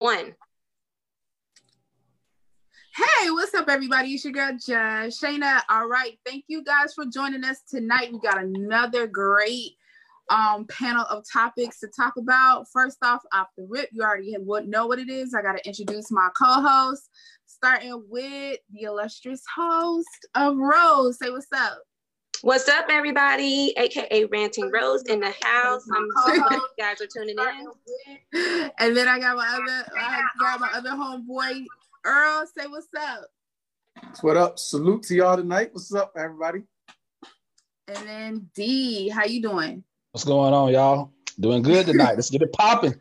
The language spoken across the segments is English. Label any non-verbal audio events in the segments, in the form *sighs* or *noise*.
one. Hey, what's up, everybody? It's your girl, Shayna. All right, thank you guys for joining us tonight. We got another great um, panel of topics to talk about. First off, off the rip, you already would know what it is. I got to introduce my co-host, starting with the illustrious host of Rose. Say what's up. What's up, everybody? AKA Ranting Rose in the house. I'm so glad you guys are tuning in. And then I got my other, I got my other homeboy Earl. Say what's up. What up? Salute to y'all tonight. What's up, everybody? And then D, how you doing? What's going on, y'all? Doing good tonight. Let's get it popping.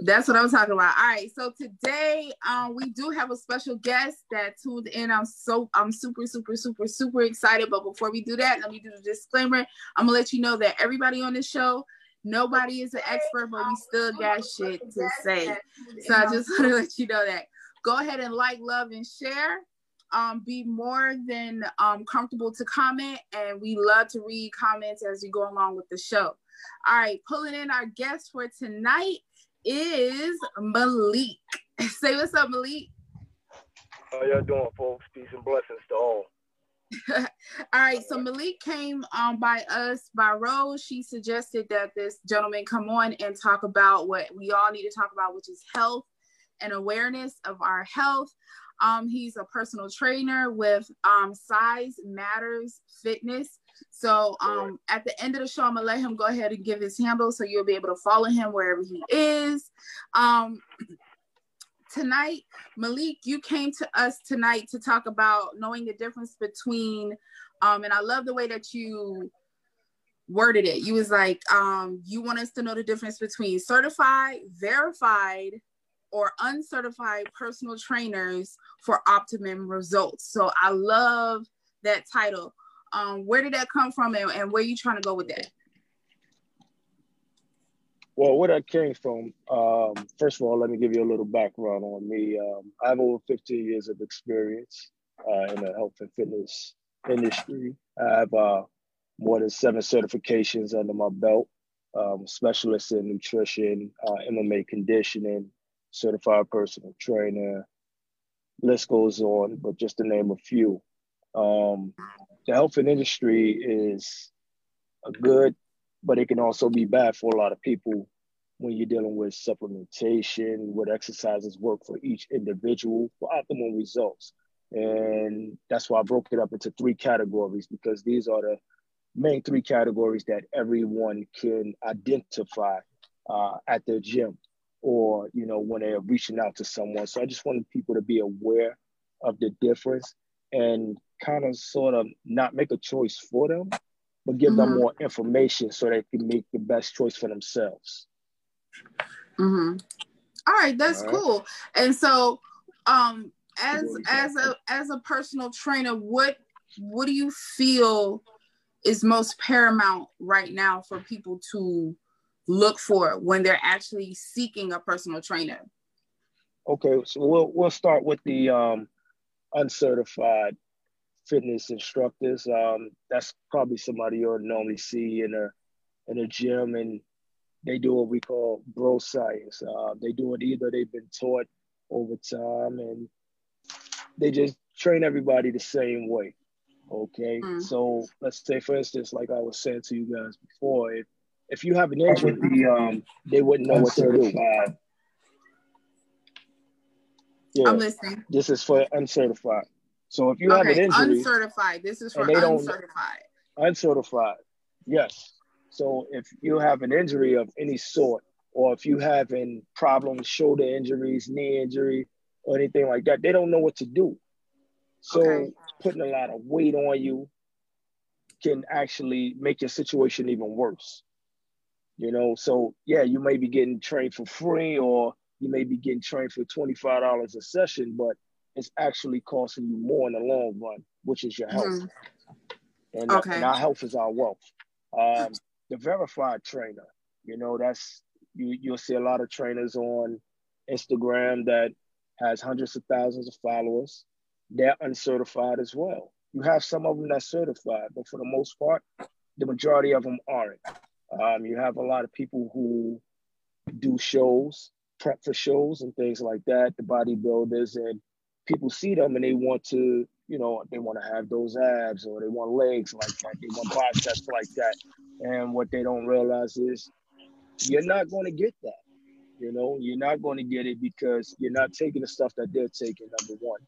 That's what I'm talking about. All right. So today, um, we do have a special guest that tuned in. I'm so I'm super, super, super, super excited. But before we do that, let me do the disclaimer. I'm gonna let you know that everybody on this show, nobody is an expert, but we still got shit to say. So I just *laughs* want to let you know that. Go ahead and like, love, and share. Um, be more than um, comfortable to comment, and we love to read comments as we go along with the show. All right, pulling in our guest for tonight is Malik. *laughs* Say what's up, Malik. How y'all doing, folks? Peace and blessings to all. *laughs* all right, so Malik came um, by us by Rose. She suggested that this gentleman come on and talk about what we all need to talk about, which is health and awareness of our health. Um, he's a personal trainer with um, SizeMattez Fitness. So um, at the end of the show, I'm gonna let him go ahead and give his handle so you'll be able to follow him wherever he is. Um, *clears throat* tonight, Malik, you came to us tonight to talk about knowing the difference between, um, and I love the way that you worded it. You was like, um, you want us to know the difference between certified, verified, or uncertified personal trainers for optimum results. So I love that title. Um, where did that come from and, and where you trying to go with that? Well, where that came from, um, first of all, let me give you a little background on me. Um, I have over 15 years of experience uh, in the health and fitness industry. I have uh, more than seven certifications under my belt, um, specialist in nutrition, uh, MMA conditioning, certified personal trainer. List goes on, but just to name a few. Um, the health and industry is a good, but it can also be bad for a lot of people when you're dealing with supplementation, what exercises work for each individual for optimal results. And that's why I broke it up into three categories because these are the main three categories that everyone can identify uh, at their gym or you know when they're reaching out to someone so i just wanted people to be aware of the difference and kind of sort of not make a choice for them but give mm-hmm. them more information so they can make the best choice for themselves mm-hmm. all right that's all right. cool and so um as as a as a personal trainer what what do you feel is most paramount right now for people to look for when they're actually seeking a personal trainer? Okay, so we'll we'll start with the um, uncertified fitness instructors. Um, that's probably somebody you'll normally see in a in a gym, and they do what we call bro science. Uh, they do it either they've been taught over time, and they just train everybody the same way. Okay, mm. so let's say, for instance, like I was saying to you guys before, if if you have an injury, the, um, they wouldn't know what to do. Yeah, I'm listening. This is for uncertified. So if you okay, have an injury, uncertified. This is for uncertified. Uncertified. Yes. So if you have an injury of any sort, or if you have having problems, shoulder injuries, knee injury, or anything like that, they don't know what to do. So okay. putting a lot of weight on you can actually make your situation even worse. You know, so yeah, you may be getting trained for free or you may be getting trained for $25 a session, but it's actually costing you more in the long run, which is your health. Mm-hmm. And, okay. and, our health is our wealth. Um, *laughs* the verified trainer, you know, that's you you'll see a lot of trainers on Instagram that has hundreds of thousands of followers. They're uncertified as well. You have some of them that's certified, but for the most part, the majority of them aren't. Um, you have a lot of people who do shows prep for shows and things like that, the bodybuilders, and people see them and they want to, you know, they want to have those abs or they want legs like that, they want biceps like that. And what they don't realize is you're not going to get that. You know, you're not going to get it because you're not taking the stuff that they're taking, number one.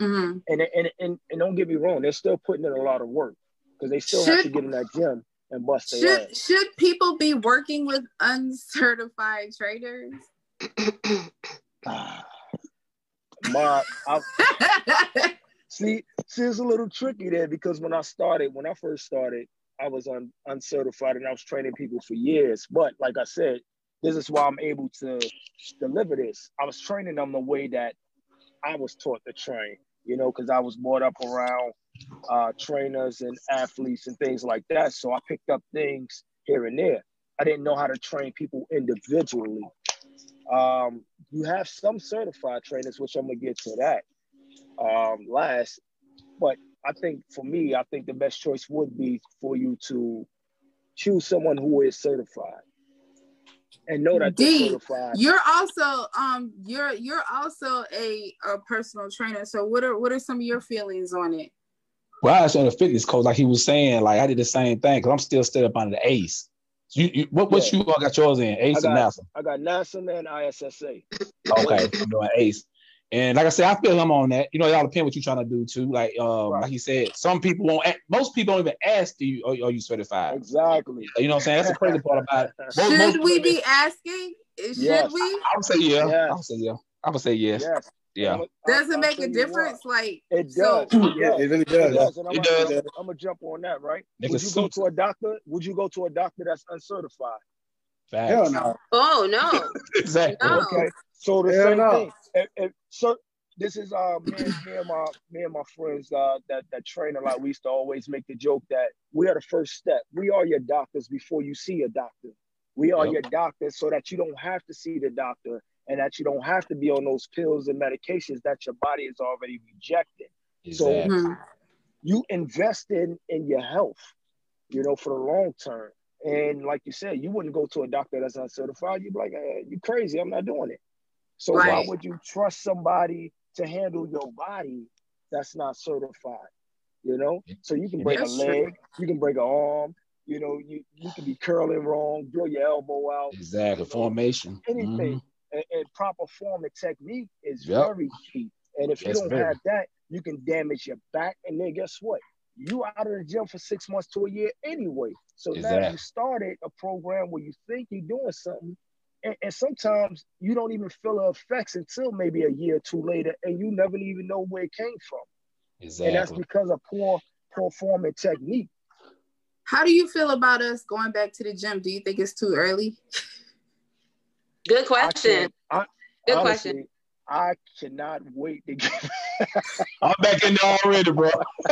Mm-hmm. And, and, and, and don't get me wrong, they're still putting in a lot of work because they still should, have to get in that gym and bust should, their ass. Should people be working with uncertified trainers? My, I, *laughs* see, see, it's a little tricky there because when I started, when I first started, I was un, uncertified and I was training people for years. But like I said, this is why I'm able to deliver this. I was training them the way that I was taught to train, you know, because I was brought up around uh, trainers and athletes and things like that. So I picked up things here and there. I didn't know how to train people individually. Um, you have some certified trainers, which I'm gonna get to that um, last. But I think for me, I think the best choice would be for you to choose someone who is certified and know that D, you're also um you're you're also a, a personal trainer. So what are what are some of your feelings on it? Well, I was on a fitness coach, like he was saying, like I did the same thing because I'm still still up under the ACE. You, you what what yeah. you all got yours in? ACE got, and NASM? I got NASM and ISSA. Okay, I'm doing ACE. And like I said, I feel I'm on that. You know, it all depends what you're trying to do too. Like, um, right. like he said, some people won't. Ask, Most people don't even ask you, "Are, are you certified?" Exactly. You know what I'm saying? That's the crazy part about it. *laughs* Most, Should most we be asking? Should yes. we? I, would say yeah. Yes. I would say yeah. I would say yes. yes. Yeah. Does it make a difference? Like it does. So, yeah, it really does. It does. I'm, it. Gonna, I'm gonna jump on that, right? Would you go to a doctor? Would you go to a doctor that's uncertified? Facts. Hell no. Oh no. *laughs* exactly. No. Okay. So the Hell same no. thing. If, if, so this is uh me, me and my me and my friends uh that that train a lot. We used to always make the joke that we are the first step. We are your doctors before you see a doctor. We are yep. your doctors so that you don't have to see the doctor and that you don't have to be on those pills and medications that your body is already rejecting. Exactly. So mm-hmm. you invest in in your health, you know, for the long term. And like you said, you wouldn't go to a doctor that's uncertified. You'd be like, hey, you crazy, I'm not doing it. So right. why would you trust somebody to handle your body that's not certified? You know, so you can break that's a leg, true. you can break an arm, you know, you, you can be curling wrong, blow your elbow out. Exactly. Formation. Anything. Mm-hmm. And, and, proper form and technique is yep. very key. And if you don't very. have that, you can damage your back. And then guess what? You out of the gym for six months to a year anyway. So exactly. now you started a program where you think you're doing something. And, and sometimes you don't even feel the effects until maybe a year or two later, and you never even know where it came from. Exactly. And that's because of poor, poor form and technique. How do you feel about us going back to the gym? Do you think it's too early? *laughs* Good question. I, Good honestly, question. I cannot wait to get. *laughs* I'm back in there already, bro. *laughs*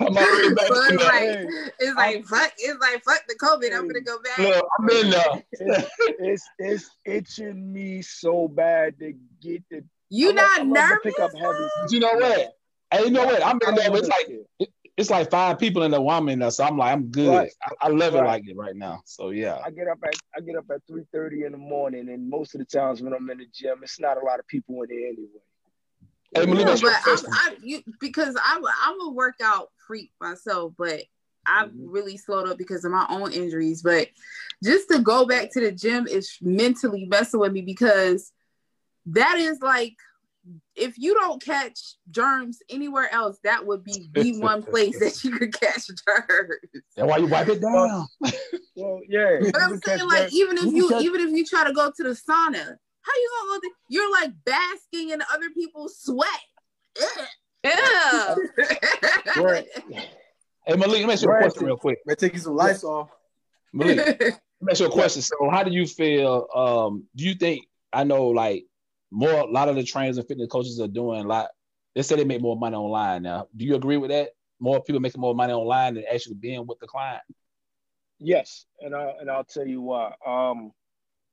I'm already back so in there. Like, it's like fuck. It's like fuck the COVID. I'm gonna go back. Look, I'm in there. it's, it's it's itching me so bad to get the. You I'm not nervous? Pick up heavy. You know what? Hey, you know what? I'm in there. It's like it, it's like five people in the woman there, so I'm like, I'm good. Right. I, I, love right. it like it right now. So yeah. I get up at I get up at three thirty in the morning, and most of the times when I'm in the gym, it's not a lot of people in there anyway. Hey, yeah, but I, I, you, because I, I'm a workout freak myself, but I've mm-hmm. really slowed up because of my own injuries. But just to go back to the gym is mentally messing with me because that is like if you don't catch germs anywhere else, that would be the one place that you could catch germs. That's why you wipe it down. well, yeah. But I'm saying, like, even if you, you even if you try to go to the sauna, how you gonna go? To, you're like basking in other people's sweat. Yeah. right. Hey Malik, let me ask you a question real quick. May take you some lights off. Malik, let me ask you a *laughs* question. So, how do you feel? Um, do you think I know like more a lot of the trainers and fitness coaches are doing a lot. They say they make more money online now. Do you agree with that? More people making more money online than actually being with the client. Yes, and I and I'll tell you why. Um,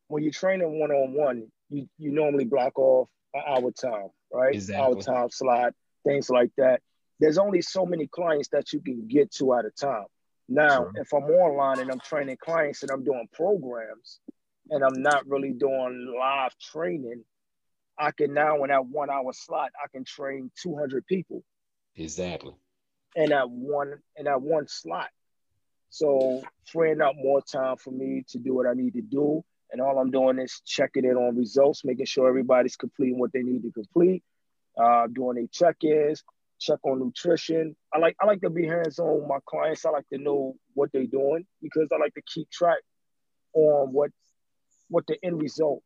when you're training one on one, you you normally block off an hour time, right? Exactly. Hour time slot, things like that. There's only so many clients that you can get to at a time. Now, if I'm online and I'm training clients and I'm doing programs, and I'm not really doing live training, I can now in that one hour slot, I can train 200 people. Exactly. In that one in that one slot. So freeing up more time for me to do what I need to do. And all I'm doing is checking in on results, making sure everybody's completing what they need to complete, uh, doing their check-ins, check on nutrition. I like I like to be hands-on with my clients. I like to know what they're doing because I like to keep track on what what the end result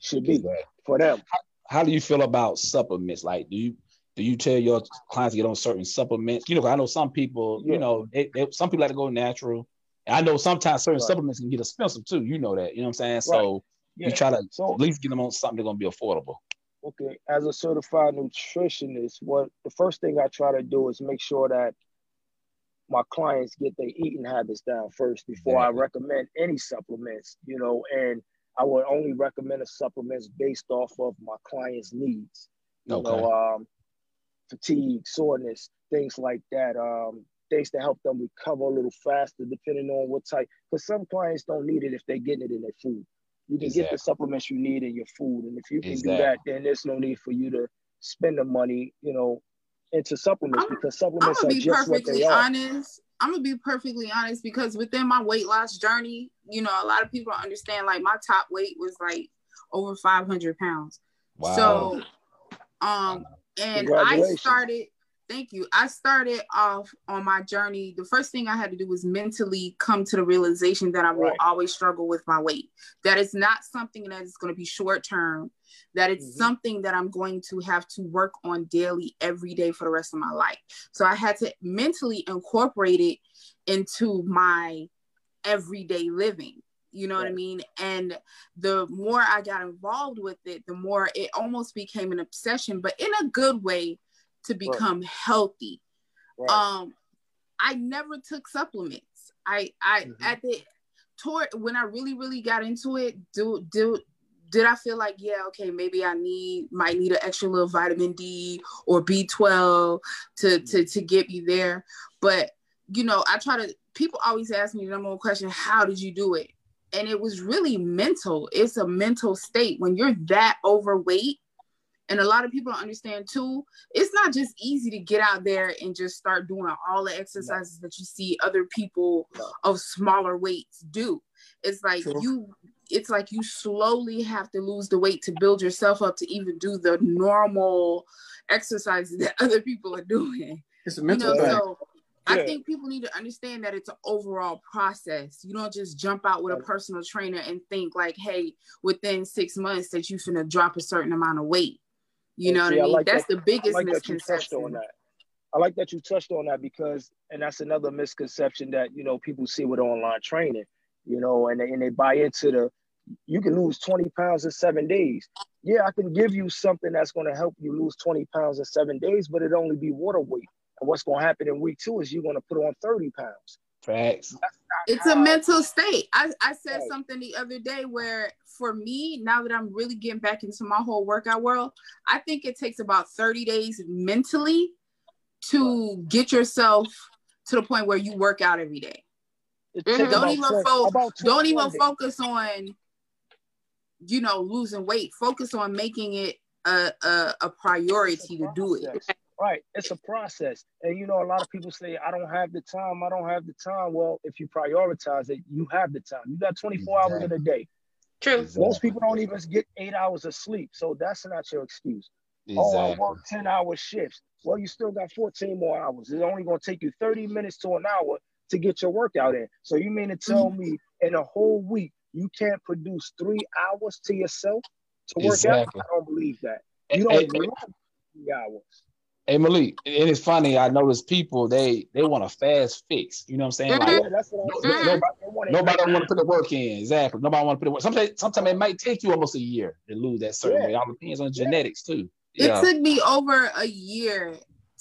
should be exactly. for them. How, how, do you feel about supplements? Like, do you do you tell your clients to get on certain supplements? You know, I know some people, yeah. you know, they, they, some people like to go natural. I know sometimes certain right. supplements can get expensive too. You know that. You know what I'm saying? Right. So yeah. you try to so, at least get them on something that's gonna be affordable. Okay, as a certified nutritionist, what the first thing I try to do is make sure that my clients get their eating habits down first before I recommend any supplements, you know, and I would only recommend a supplements based off of my client's needs. You okay. know, um, fatigue, soreness, things like that. Um, things to help them recover a little faster, depending on what type. Because some clients don't need it if they're getting it in their food. You can exactly. get the supplements you need in your food, and if you can exactly. do that, then there's no need for you to spend the money, you know, into supplements I'm, because supplements are just what they are. Honest. I'm gonna be perfectly honest because within my weight loss journey, you know, a lot of people don't understand. Like my top weight was like over 500 pounds. Wow. So, um, and I started Thank you. I started off on my journey. The first thing I had to do was mentally come to the realization that I will right. always struggle with my weight. That it's not something that is going to be short term, that it's mm-hmm. something that I'm going to have to work on daily every day for the rest of my life. So I had to mentally incorporate it into my everyday living. You know right. what I mean? And the more I got involved with it, the more it almost became an obsession, but in a good way to become right. healthy. Right. Um, I never took supplements. I I mm-hmm. at the toward when I really really got into it, do do did I feel like yeah okay maybe I need might need an extra little vitamin D or B12 to mm-hmm. to to get me there, but you know I try to people always ask me the number one question how did you do it and it was really mental it's a mental state when you're that overweight and a lot of people don't understand too it's not just easy to get out there and just start doing all the exercises no. that you see other people no. of smaller weights do it's like True. you it's like you slowly have to lose the weight to build yourself up to even do the normal exercises that *laughs* other people are doing it's a mental you know, so yeah. I think people need to understand that it's an overall process. You don't just jump out with a personal trainer and think like, hey, within six months that you're gonna drop a certain amount of weight. You know see, what I mean? Like that's that, the biggest like misconception. on that. I like that you touched on that because, and that's another misconception that you know people see with online training. You know, and they, and they buy into the you can lose 20 pounds in seven days. Yeah, I can give you something that's going to help you lose 20 pounds in seven days, but it only be water weight. And what's going to happen in week two is you're going to put on 30 pounds. Facts. It's a mental state. I, I said something the other day where for me, now that I'm really getting back into my whole workout world, I think it takes about 30 days mentally to get yourself to the point where you work out every day. Mm-hmm. Don't even fo- don't even focus on you know losing weight. Focus on making it a, a, a priority to do it. Right. It's a process. And you know, a lot of people say, I don't have the time. I don't have the time. Well, if you prioritize it, you have the time. You got 24 exactly. hours in a day. True. Exactly. Most people don't even get eight hours of sleep. So that's not your excuse. Exactly. Oh, I work 10 hour shifts. Well, you still got 14 more hours. It's only going to take you 30 minutes to an hour to get your workout in. So you mean to tell mm-hmm. me in a whole week, you can't produce three hours to yourself to work exactly. out? I don't believe that. You don't and, three hours. Hey Malik, and it's funny. I notice people they they want a fast fix. You know what I'm saying? Like, yeah, that's what I'm saying. Nobody, nobody want to put the work in. Exactly. Nobody want to put the work. Sometimes, sometimes it might take you almost a year to lose that certain yeah. weight. It all depends on genetics too. Yeah. It took me over a year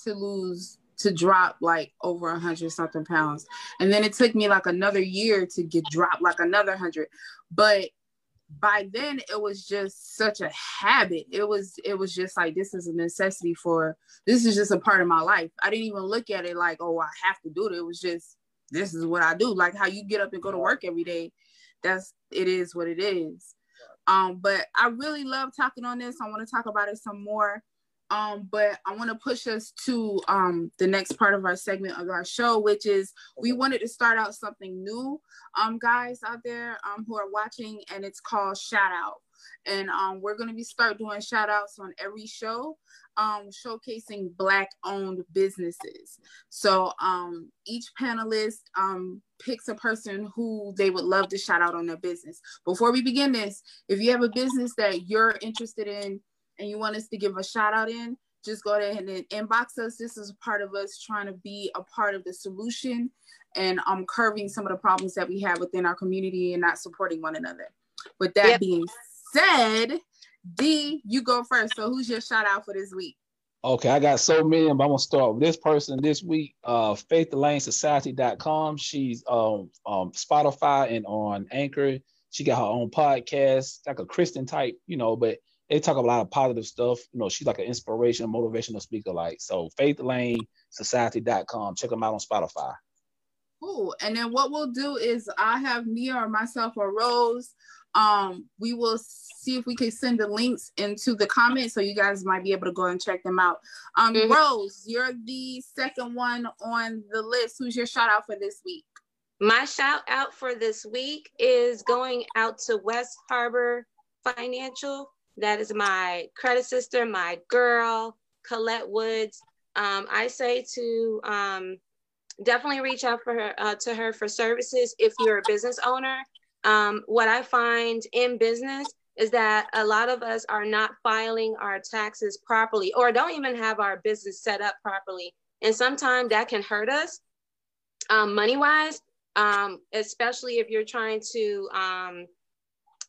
to lose to drop like over a hundred something pounds, and then it took me like another year to get dropped like another hundred. But by then it was just such a habit it was it was just like this is a necessity for this is just a part of my life i didn't even look at it like oh i have to do it it was just this is what i do like how you get up and go to work every day that's it is what it is. Um, but I really love talking on this. I want to talk about it some more. Um, but I want to push us to um, the next part of our segment of our show, which is we wanted to start out something new, um, guys out there um, who are watching, and it's called Shout Out. And um, we're going to be start doing shout outs on every show, um, showcasing Black owned businesses. So um, each panelist um, picks a person who they would love to shout out on their business. Before we begin this, if you have a business that you're interested in, and you want us to give a shout out in, just go ahead and inbox us. This is part of us trying to be a part of the solution and um curbing some of the problems that we have within our community and not supporting one another. With that yep. being said, D, you go first. So who's your shout out for this week? Okay, I got so many, but I'm gonna start with this person this week. Uh faithlane She's um um Spotify and on Anchor. She got her own podcast, like a Christian type, you know, but they talk a lot of positive stuff. You know, she's like an inspirational, motivational speaker. Like so, Faith Lane Society.com. Check them out on Spotify. Cool. And then what we'll do is I have Mia or myself or Rose. Um, we will see if we can send the links into the comments so you guys might be able to go and check them out. Um, mm-hmm. Rose, you're the second one on the list. Who's your shout out for this week? My shout out for this week is going out to West Harbor Financial. That is my credit sister, my girl, Colette Woods. Um, I say to um, definitely reach out for her uh, to her for services if you're a business owner. Um, what I find in business is that a lot of us are not filing our taxes properly or don't even have our business set up properly. And sometimes that can hurt us um, money wise, um, especially if you're trying to um,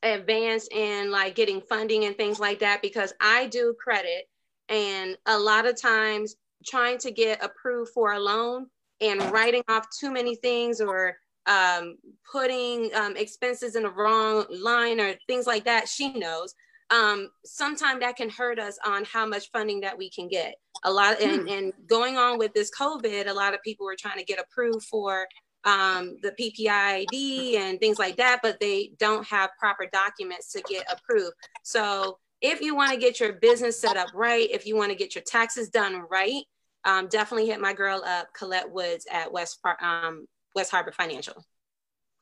advance in like getting funding and things like that because I do credit and a lot of times trying to get approved for a loan and writing off too many things or um, putting um, expenses in the wrong line or things like that, she knows. Um, sometimes that can hurt us on how much funding that we can get. A lot, and, and going on with this COVID, a lot of people were trying to get approved for um, the PPID and things like that, but they don't have proper documents to get approved. So if you want to get your business set up right, if you want to get your taxes done right, um, definitely hit my girl up, Colette Woods at West, um, West Harbor Financial.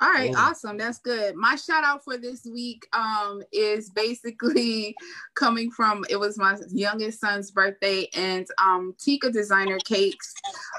All right, oh. awesome. That's good. My shout out for this week um, is basically *laughs* coming from it was my youngest son's birthday and um, Tika Designer Cakes.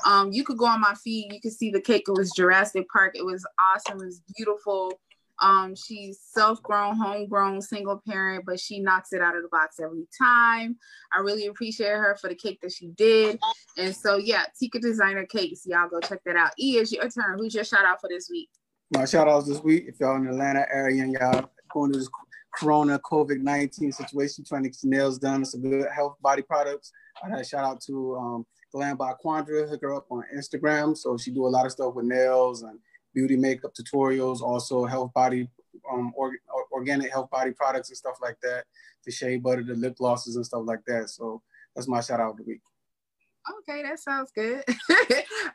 Um, you could go on my feed, you could see the cake. It was Jurassic Park. It was awesome. It was beautiful. Um, she's self-grown, homegrown, single parent, but she knocks it out of the box every time. I really appreciate her for the cake that she did. And so yeah, Tika Designer Cakes. Y'all go check that out. E is your turn. Who's your shout out for this week? My shout outs this week, if y'all in the Atlanta area and y'all going to this Corona COVID 19 situation, trying to get your nails done, some good health body products. I had a shout out to um, Glam by Quandra, hook her up on Instagram. So she do a lot of stuff with nails and beauty makeup tutorials, also health body, um, or, organic health body products and stuff like that, the shea butter, the lip glosses and stuff like that. So that's my shout out of the week. Okay, that sounds good. *laughs*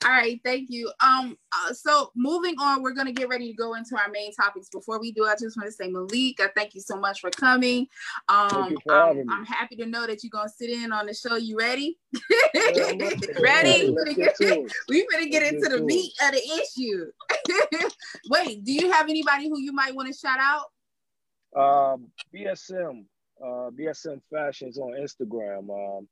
All right, thank you. Um, uh, so moving on, we're gonna get ready to go into our main topics. Before we do, I just want to say, Malik, I thank you so much for coming. Um, I'm, I'm, happy to know that you're gonna sit in on the show. You ready? *laughs* ready? *laughs* We're gonna get into the meat of the issue. Wait, do you have anybody who you might want to shout out? Um, BSM, uh, BSM Fashions on Instagram. Um,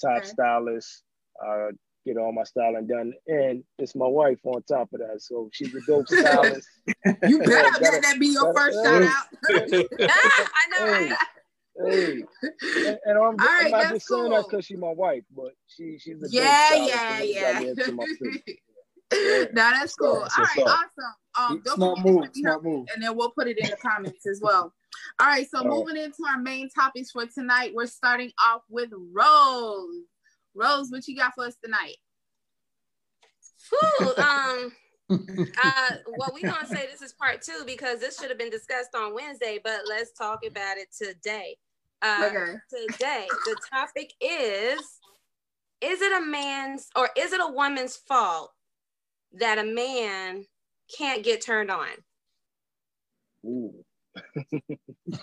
top okay. stylist uh, get all my styling done. And it's my wife on top of that. So she's a dope stylist. *laughs* you better let that be your first shout out. *laughs* I know. Hey, hey. And, and I'm, right, I'm not just cool. saying that because she's my wife, but she she's a yeah, yeah, yeah. yeah. *laughs* no, that's cool. That's All right, awesome. Um, don't smart move, smart move. And then we'll put it in the comments as well. All right, so moving into our main topics for tonight, we're starting off with Rose. Rose, what you got for us tonight? Whew, um, *laughs* uh, well, we're gonna say this is part two because this should have been discussed on Wednesday, but let's talk about it today. Uh, okay. Today, the topic is: Is it a man's or is it a woman's fault that a man can't get turned on? Ooh. Is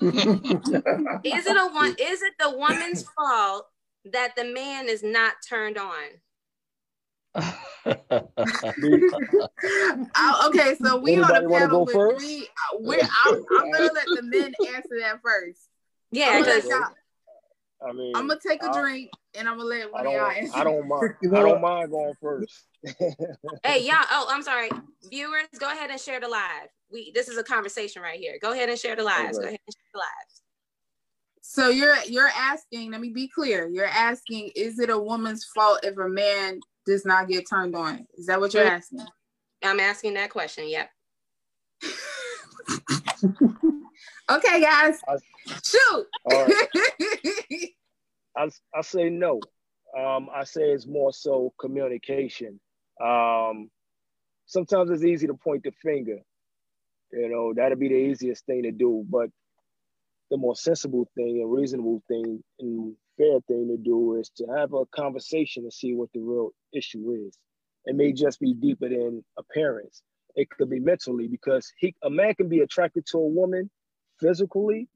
it a one? Is it the woman's *laughs* fault that the man is not turned on? *laughs* Oh, okay, so we on a panel go with first? three. uh, We're, I'm, I'm gonna let the men answer that first. Yeah, I'm gonna, let because y'all, I mean, I'm gonna take a I- drink and I'm gonna let I one of y'all don't, answer. I don't mind. I don't mind going first. *laughs* hey, y'all. Oh, I'm sorry, viewers. Go ahead and share the live. We this is a conversation right here. Go ahead and share the lives. Go ahead and share the lives. So you're you're asking. Let me be clear. You're asking, is it a woman's fault if a man does not get turned on? Is that what you're Mm. asking? I'm asking that question. Yep. *laughs* Okay, guys, I- shoot. All right. *laughs* I, I say no. Um, I say it's more so communication. Um, sometimes it's easy to point the finger. You know, that'd be the easiest thing to do. But the more sensible thing and reasonable thing and fair thing to do is to have a conversation and see what the real issue is. It may just be deeper than appearance. It could be mentally because he a man can be attracted to a woman physically,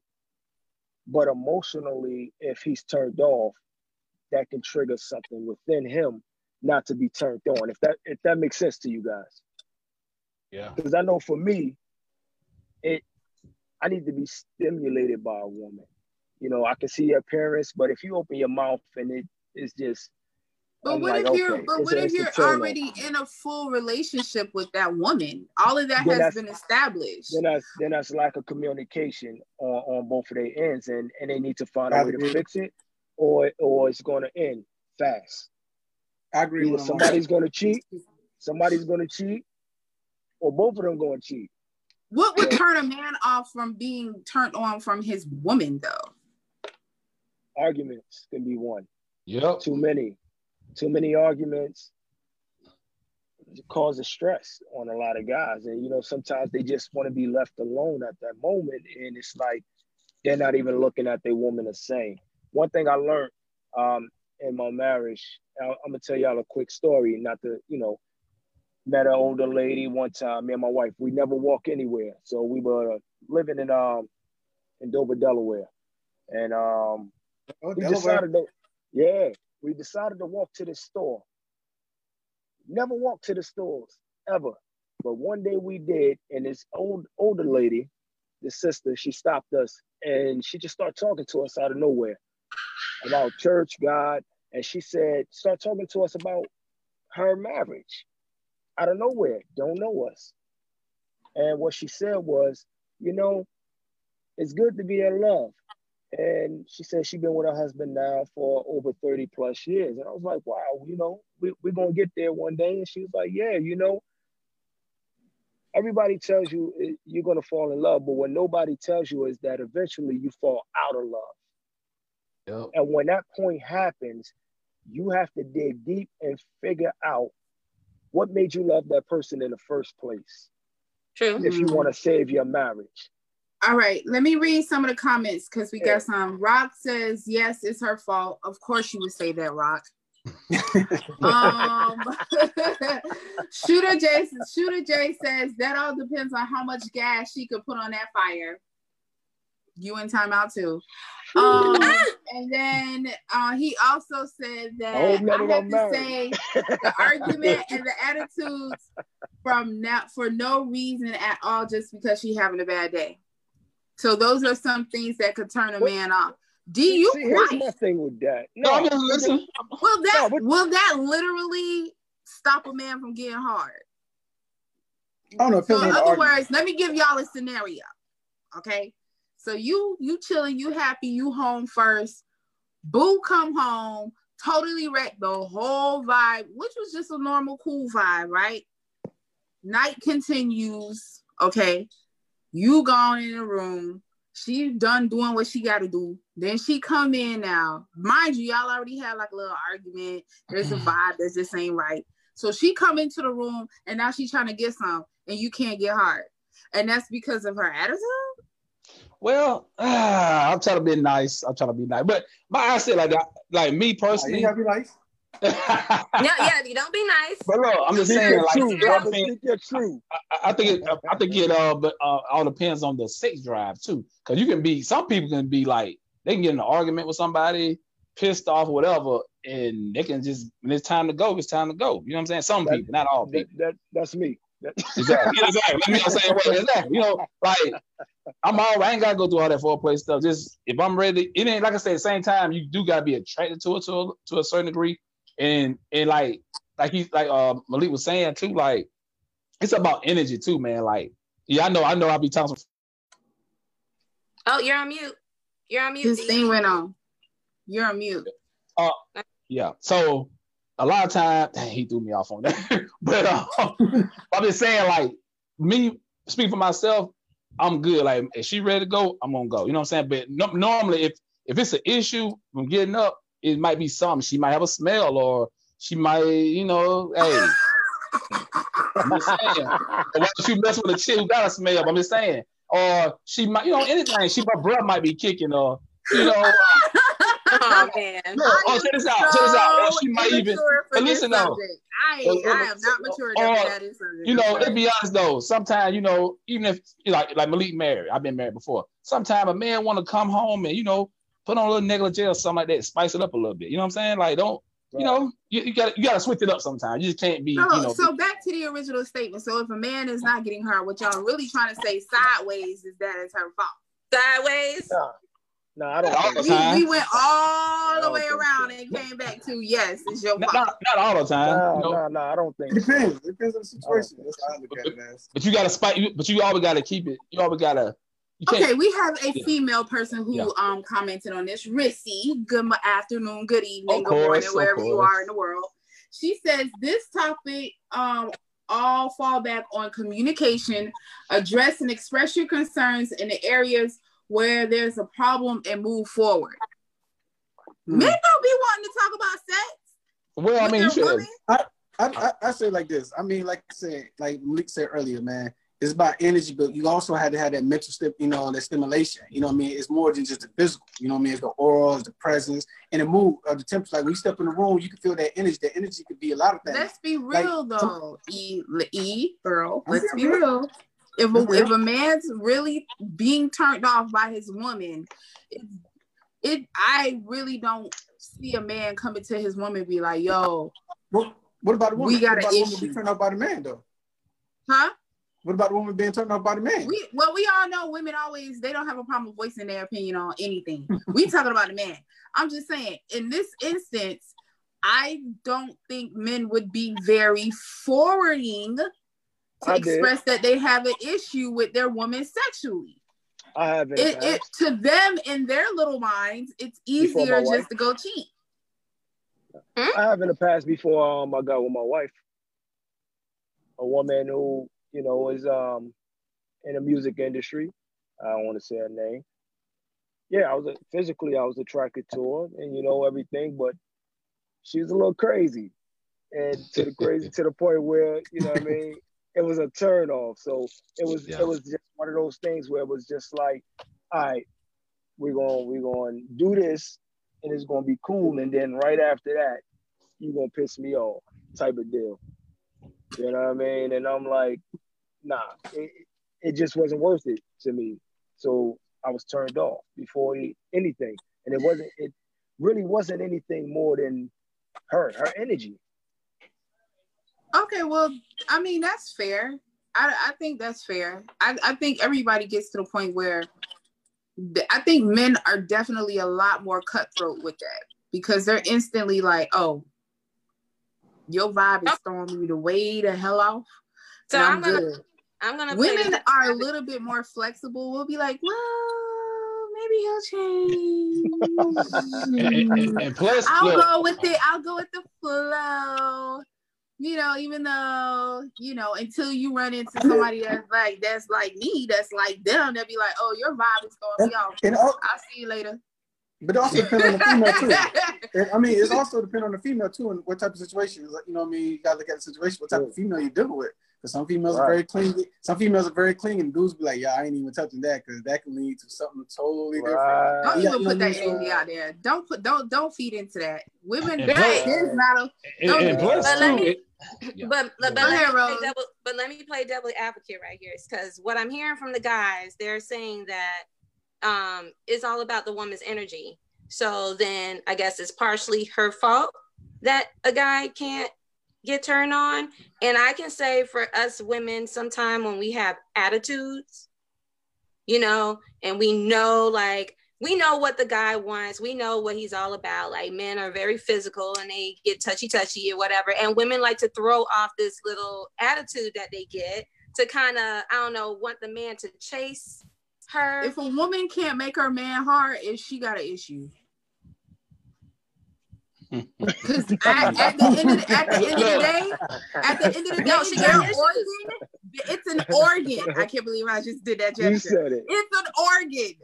but emotionally, if he's turned off, that can trigger something within him not to be turned on. If that if that makes sense to you guys, yeah. because I know for me, it I need to be stimulated by a woman. You know, I can see your parents, but if you open your mouth and it is just But I'm what like, if you're okay, but what if you're already in a full relationship with that woman? All of that Then has been established. then that's then that's lack of communication on, on both of their ends and, and they need to find a way to fix it or or it's gonna end fast. I agree Either with him. on somebody's gonna cheat, somebody's gonna cheat, or both of them gonna cheat. What would turn a man off from being turned on from his woman though? Arguments can be one. Yep. Too many. Too many arguments causes stress on a lot of guys. And you know, sometimes they just want to be left alone at that moment. And it's like they're not even looking at their woman the same. One thing I learned um, in my marriage, I- I'm gonna tell y'all a quick story, not to, you know, met an older lady one time, me and my wife, we never walk anywhere. So we were living in um in Dover, Delaware. And um Oh, we Delaware. decided to, yeah, we decided to walk to the store. Never walked to the stores ever, but one day we did, and this old older lady, the sister, she stopped us and she just started talking to us out of nowhere about church, God, and she said, start talking to us about her marriage out of nowhere. Don't know us, and what she said was, you know, it's good to be in love. And she said she's been with her husband now for over 30 plus years. And I was like, wow, you know, we, we're going to get there one day. And she was like, yeah, you know, everybody tells you eh, you're going to fall in love. But what nobody tells you is that eventually you fall out of love. Yep. And when that point happens, you have to dig deep and figure out what made you love that person in the first place True. if you Mhm. want to save your marriage. All right, let me read some of the comments because we Yeah. got some. Rock says, yes, it's her fault. Of course you would say that, Rock. *laughs* um *laughs* Shooter J Shooter J says that all depends on how much gas she could put on that fire. You in timeout too. Um, and then uh, he also said that I hope none I have them to say the *laughs* argument and the attitudes from now for no reason at all, just because she's having a bad day. So those are some things that could turn a What- man off. Do you See, here's my thing with that. No, I'm No, just listening. Will that No, but- will that literally stop a man from getting hard? I don't know. So in other argument. words, let me give y'all a scenario. Okay. So you you chilling, you happy, you home first. Boo come home, totally wrecked the whole vibe, which was just a normal cool vibe, right? Night continues. Okay. You gone in the room. She done doing what she gotta do. Then she come in now. Mind you, y'all already had like a little argument. There's a mm-hmm. vibe that just ain't right. So she come into the room and now she's trying to get some and you can't get hard. And that's because of her attitude? Well, ah, *sighs* I'm trying to be nice. I'm trying to be nice, but my I said like that, like me personally. You personally, gotta be nice. yeah, *laughs* yeah. You don't be nice. But look, I'm just saying, like, true, I brother. think, Speak your truth. I, I think it, I think it uh, but uh, all depends on the sex drive too, because you can be some people can be like they can get in an argument with somebody, pissed off, or whatever, and they can just when it's time to go, it's time to go. You know what I'm saying? Some That- people, not all That, people. that that's me. That- Exactly. Exactly. Let me know saying what exactly. You know, like I'm all I ain't gotta go through all that foreplay stuff. Just if I'm ready, it ain't like I said, the same time, you do gotta be attracted to it to a, to a certain degree. And and like like he like uh Malik was saying too, like it's about energy too, man. Like, yeah, I know, I know I'll be talking some Oh, you're on mute. You're on mute. This thing went on. You're on mute. Oh yeah. So a lot of time, dang, he threw me off on that. *laughs* but uh, *laughs* I'm just saying, like me speak for myself, I'm good. Like if she ready to go, I'm gonna go. You know what I'm saying? But no, normally, if if it's an issue from getting up, it might be something. She might have a smell, or she might, you know, hey. I'm just saying. You mess with a chick who got a smell? I'm just saying. Or she might, you know, anything. She my breath might be kicking, or you know. Oh man. no, oh, check this out. Check this out. Or she might even. immature for but listen though. I, Well, well, I am not mature or, enough oh, for. You know, I'm let's be honest though. Sometimes, you know, even if like like Malik married, I've been married before. Sometimes a man want to come home and you know put on a little negligee or something like that, spice it up a little bit. You know what I'm saying? Like, don't you know? You, you gotta you got to switch it up sometimes. You just can't be, No, you know. so back to the original statement. So if a man is not getting her, what y'all really trying to say sideways is that it's her fault. Sideways. No, I don't. All the We, time. we went all the way around so. and came back to yes, it's your not, fault. not, not all the time, No, you know, no, no, I don't think. It so. depends. It depends on the situation. That's how I look at it as. but you got to spike. But you always got to keep it. You always got to. You. Okay, we have a Yeah. female person who Yeah. um commented on this. Rissy, good mo- afternoon, good evening, Of good morning, course, wherever you are in the world. She says this topic um all fall back on communication, address and express your concerns in the areas where there's a problem and move forward. Hmm. Men don't be wanting to talk about sex. Well, I mean, you should. I, I, I say it like this. I mean, like I said, like Malik said earlier, man, it's about energy, but you also had to have that mental step, you know, that stimulation. You know what I mean? It's more than just the physical. You know what I mean? It's the auras, the presence, and the mood of the temperature. Like when you step in the room, you can feel that energy. That energy could be a lot of things. Let's be real though, E, E, girl. Let's be being real. If a, if a *laughs* man's really being turned off by his woman, it, it I really don't see a man coming to his woman be like, "Yo, What, what about the woman? We got what an about the woman issue. being turned off by the man, though? huh?" What about the woman being turned off by the man? We well, we all know women always they don't have a problem voicing their opinion on anything. we *laughs* talking about a man. I'm just saying, in this instance, I don't think men would be very forwarding to I did. express that they have an issue with their woman sexually. I have in It, it to them in their little minds, it's easier my wife. just to go cheat. I have in the past before um I got with my wife. A woman who, you know, is um in the music industry. I don't want to say her name. Yeah, I was a, physically I was attracted to her and you know everything, but she was a little crazy. And to the crazy to the point where, you know what I mean, it was a turn off. So it was Yeah. it was just one of those things where it was just like, all right, we're gonna we're gonna do this and it's gonna be cool. And then right after that, you're gonna piss me off, type of deal. You know what I mean? And I'm like, nah, it, it just wasn't worth it to me. So I was turned off before anything, and it wasn't. It really wasn't anything more than her, her energy. Okay, well, I mean that's fair. I, I think that's fair. I, I think everybody gets to the point where th- I think men are definitely a lot more cutthroat with that because they're instantly like, oh, your vibe is oh. throwing me the way the hell off. So I'm, I'm gonna good. I'm gonna Women this- are a little bit more flexible. We'll be like, well, maybe he'll *laughs* And, and- change. and- and plus, I'll look, go with it. I'll go with the flow. You know, even though, you know, until you run into somebody that's like that's like me, that's like them, they'll be like, Oh, your vibe is throwing me off. And al- I'll see you later. but it also depends on the female too. *laughs* And, I mean, it's also depend on the female too, and what type of situation. Is like, you know, what I mean, you gotta look at the situation, what type of female you're dealing with. Because some females Right. are very clingy. Some females are very clingy, and dudes be like, "Yeah, I ain't even touching that," because that can lead to something totally different. Right. Don't Yeah, even you put that so- energy out there. Don't put don't don't feed into that. Women, And there's plus- not a And, Don't and plus that. But let too, me- it- *laughs* Yeah. But but, but let me play Rose. devil, but let me play devil advocate right here, because what I'm hearing from the guys, they're saying that um it's all about the woman's energy. So then I guess it's partially her fault that a guy can't get turned on. And I can say for us women, sometime when we have attitudes, you know, and we know like we know what the guy wants. We know what he's all about. Like men are very physical and they get touchy touchy or whatever. And women like to throw off this little attitude that they get to kind of, I don't know, want the man to chase her. if a woman can't make her man hard, is she got an issue? *laughs* Because at, at the end of the, at the end of the *laughs* day, at the end of the day, No, she got issues. organ, it's an organ. I can't believe I just did that You gesture. said it. It's an organ.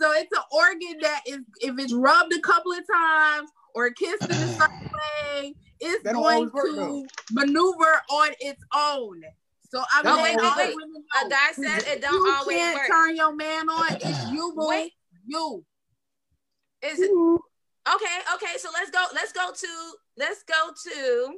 So it's an organ that is if it's rubbed a couple of times or kissed in a *clears throat* certain way, it's That don't going always work, to though. maneuver on its own. So I'm No, letting wait, all wait, wait. women A know, guy said it don't you always can't work. turn your man on. It's *clears throat* you, boo. Wait. You. Is it okay? Okay, so let's go. Let's go to. Let's go to.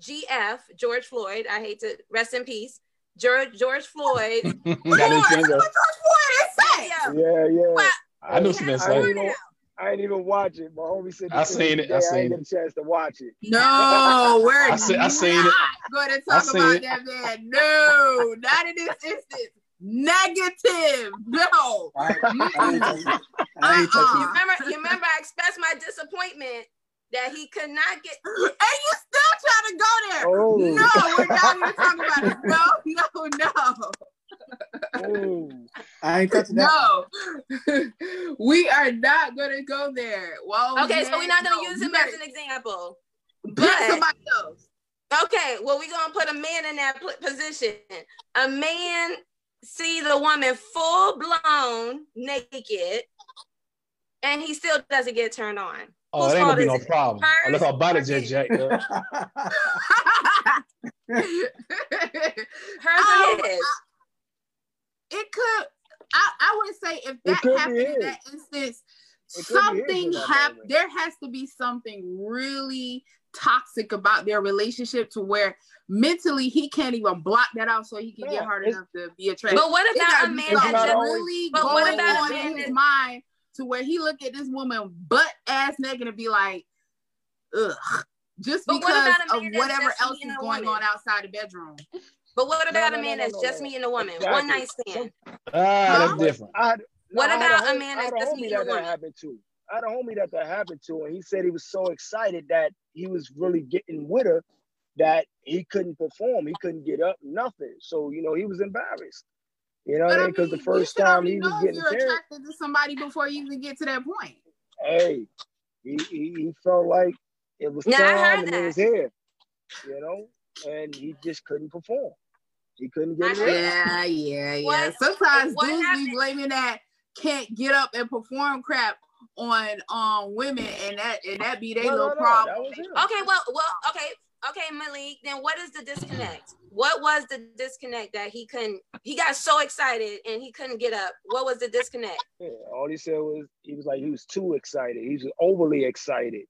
GF George Floyd. I hate to rest in peace. George George Floyd. Got his Lord, finger. that's what George Floyd is saying. Yeah. Yeah, yeah. Well, I knew she been I saying. ain't, even, I ain't even watch it. My homie said. I seen it, I today. I seen ain't get a chance to watch it. No, we're I see- I not seen it. going to talk seen about it. that man. No, not in this instance. Negative. No. I, uh-uh. I I Uh-uh. You remember? You remember? I expressed my disappointment that he could not get. And you still trying to go there. Oh. No, we're not even talking about it. No, no, no. Oh, I ain't touching that. No. we are not gonna go there. Well, Okay, so we're not gonna no, use you him as an example. but- somebody else. Okay, well, we're gonna put a man in that position. A man see the woman full blown naked, and he still doesn't get turned on. Oh, Whose that ain't gonna be no it? problem. Hers look how body or just his? Hers Oh, or his? it could I, I would say if that happened in that instance It could be his something in happened there has to be something really toxic about their relationship to where mentally he can't even block that out so he can get hard enough to be attracted But what It about gotta a man It's that not really But going what about a on man in his mind to where he look at this woman butt ass naked and be like ugh just But because about a of whatever else is going woman? on outside the bedroom But what about no, a man no, that's no, just no. and a woman, Exactly. one night stand? Ah, that's Huh? different. I had, What I had about a hom- man that's just me and a that that woman? happened to. I had a homie that that happened to, and he said he was so excited that he was really getting with her that he couldn't perform. He couldn't get up, nothing. So you know he was embarrassed. You know what I I mean? Because the first you time already he was know getting you're carried, attracted to somebody before you even get to that point hey, he, he he felt like it was Yeah, I time heard and that. it was here. You know, and he just couldn't perform. He couldn't get I it. heard. Yeah, yeah, yeah. What- Sometimes what dudes be blaming that can't get up and perform crap on um women, and that and that be their No, no, little no, problem. that. Okay, well, well, okay, okay, Malik. Then what is the disconnect? What was the disconnect that he couldn't? He got so excited and he couldn't get up. What was the disconnect? Yeah, all he said was he was like he was too excited. He was overly excited,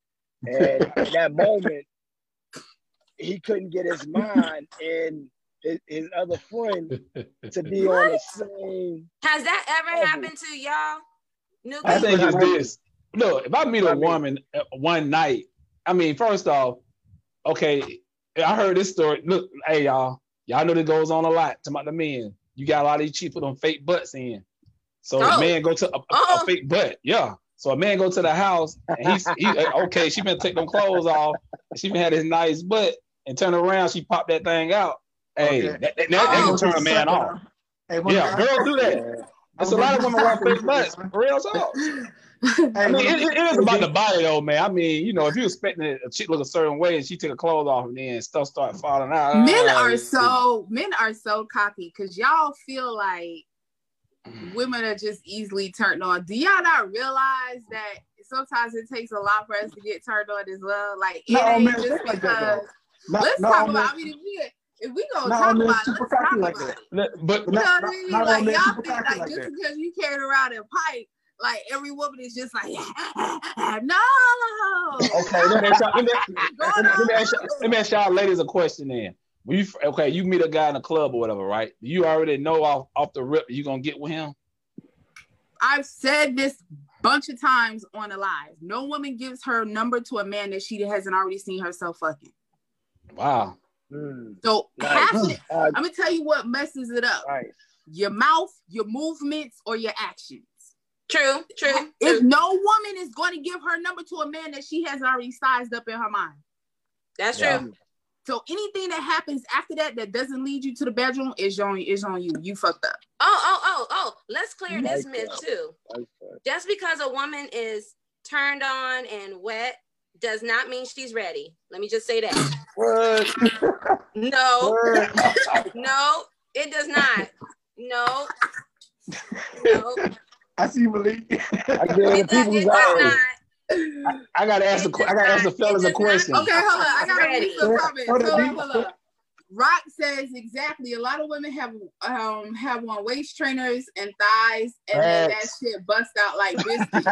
and *laughs* in that moment, he couldn't get his mind and his, his other friend to be on the same. Has that ever happened to y'all? New I think it's I- this. Look, if I meet a woman uh, one night, I mean, first off, okay, I heard this story. Look, hey y'all, y'all know that goes on a lot. To my the men, you got a lot of these cheap put them fake butts in. So Oh. a man go to a, a- a fake butt, yeah. So a man go to the house and he's he, uh, okay. She been take them clothes off. She been had his nice butt and turn around. She popped that thing out. Hey, Okay. that, that, that, that Oh. gonna turn a man off. Hey, Yeah, girls do that. Yeah. There's a lot of women wear fake butts. For real talk. *laughs* I mean, it, it is about the body though, man. I mean, you know, if you're expecting a chick look a certain way and she take her clothes off and then stuff start falling out. Men ah, are so men are so cocky because y'all feel like women are just easily turned on. Do y'all not realize that sometimes it takes a lot for us to get turned on as well? Like it Not all ain't men just think like because. Not- Let's not talk about. I mean, if we if we gonna Not talk about it, let's talk like about that. it. But But You not- know what I mean? like y'all think like, like just that. because you carried around a pipe, like every woman is just like, *laughs* no. okay, let me ask y'all, let me, *laughs* let me- let me ask y'all, let me ask y'all ladies a question then. When you okay, you meet a guy in a club or whatever, right? You already know off, off the rip you're gonna get with him. I've said this bunch of times on a live. No woman gives her number to a man that she hasn't already seen herself fucking. Wow. Mm, So nice. half it, I'm gonna tell you what messes it up: nice. your mouth, your movements, or your actions. True, true, If true. no woman is going to give her number to a man that she hasn't already sized up in her mind. That's Yeah. true. So anything that happens after that that doesn't lead you to the bedroom is on is on you. You fucked up. Oh, oh, oh, oh. Let's clear this Like myth that. too. Nice, nice. Just because a woman is turned on and wet does not mean she's ready. Let me just say that. What? *laughs* No, What? *laughs* no, it does not. No, no, I see Malik. I get it, the does, people's eyes. not. I gotta ask the It I gotta ask the fellas a question. not Okay, hold on. I gotta read Ready. some comments. Hold Hold on, on, hold on. Rock says exactly. A lot of women have um have on waist trainers and thighs, and then that shit bust out like *laughs* biscuit.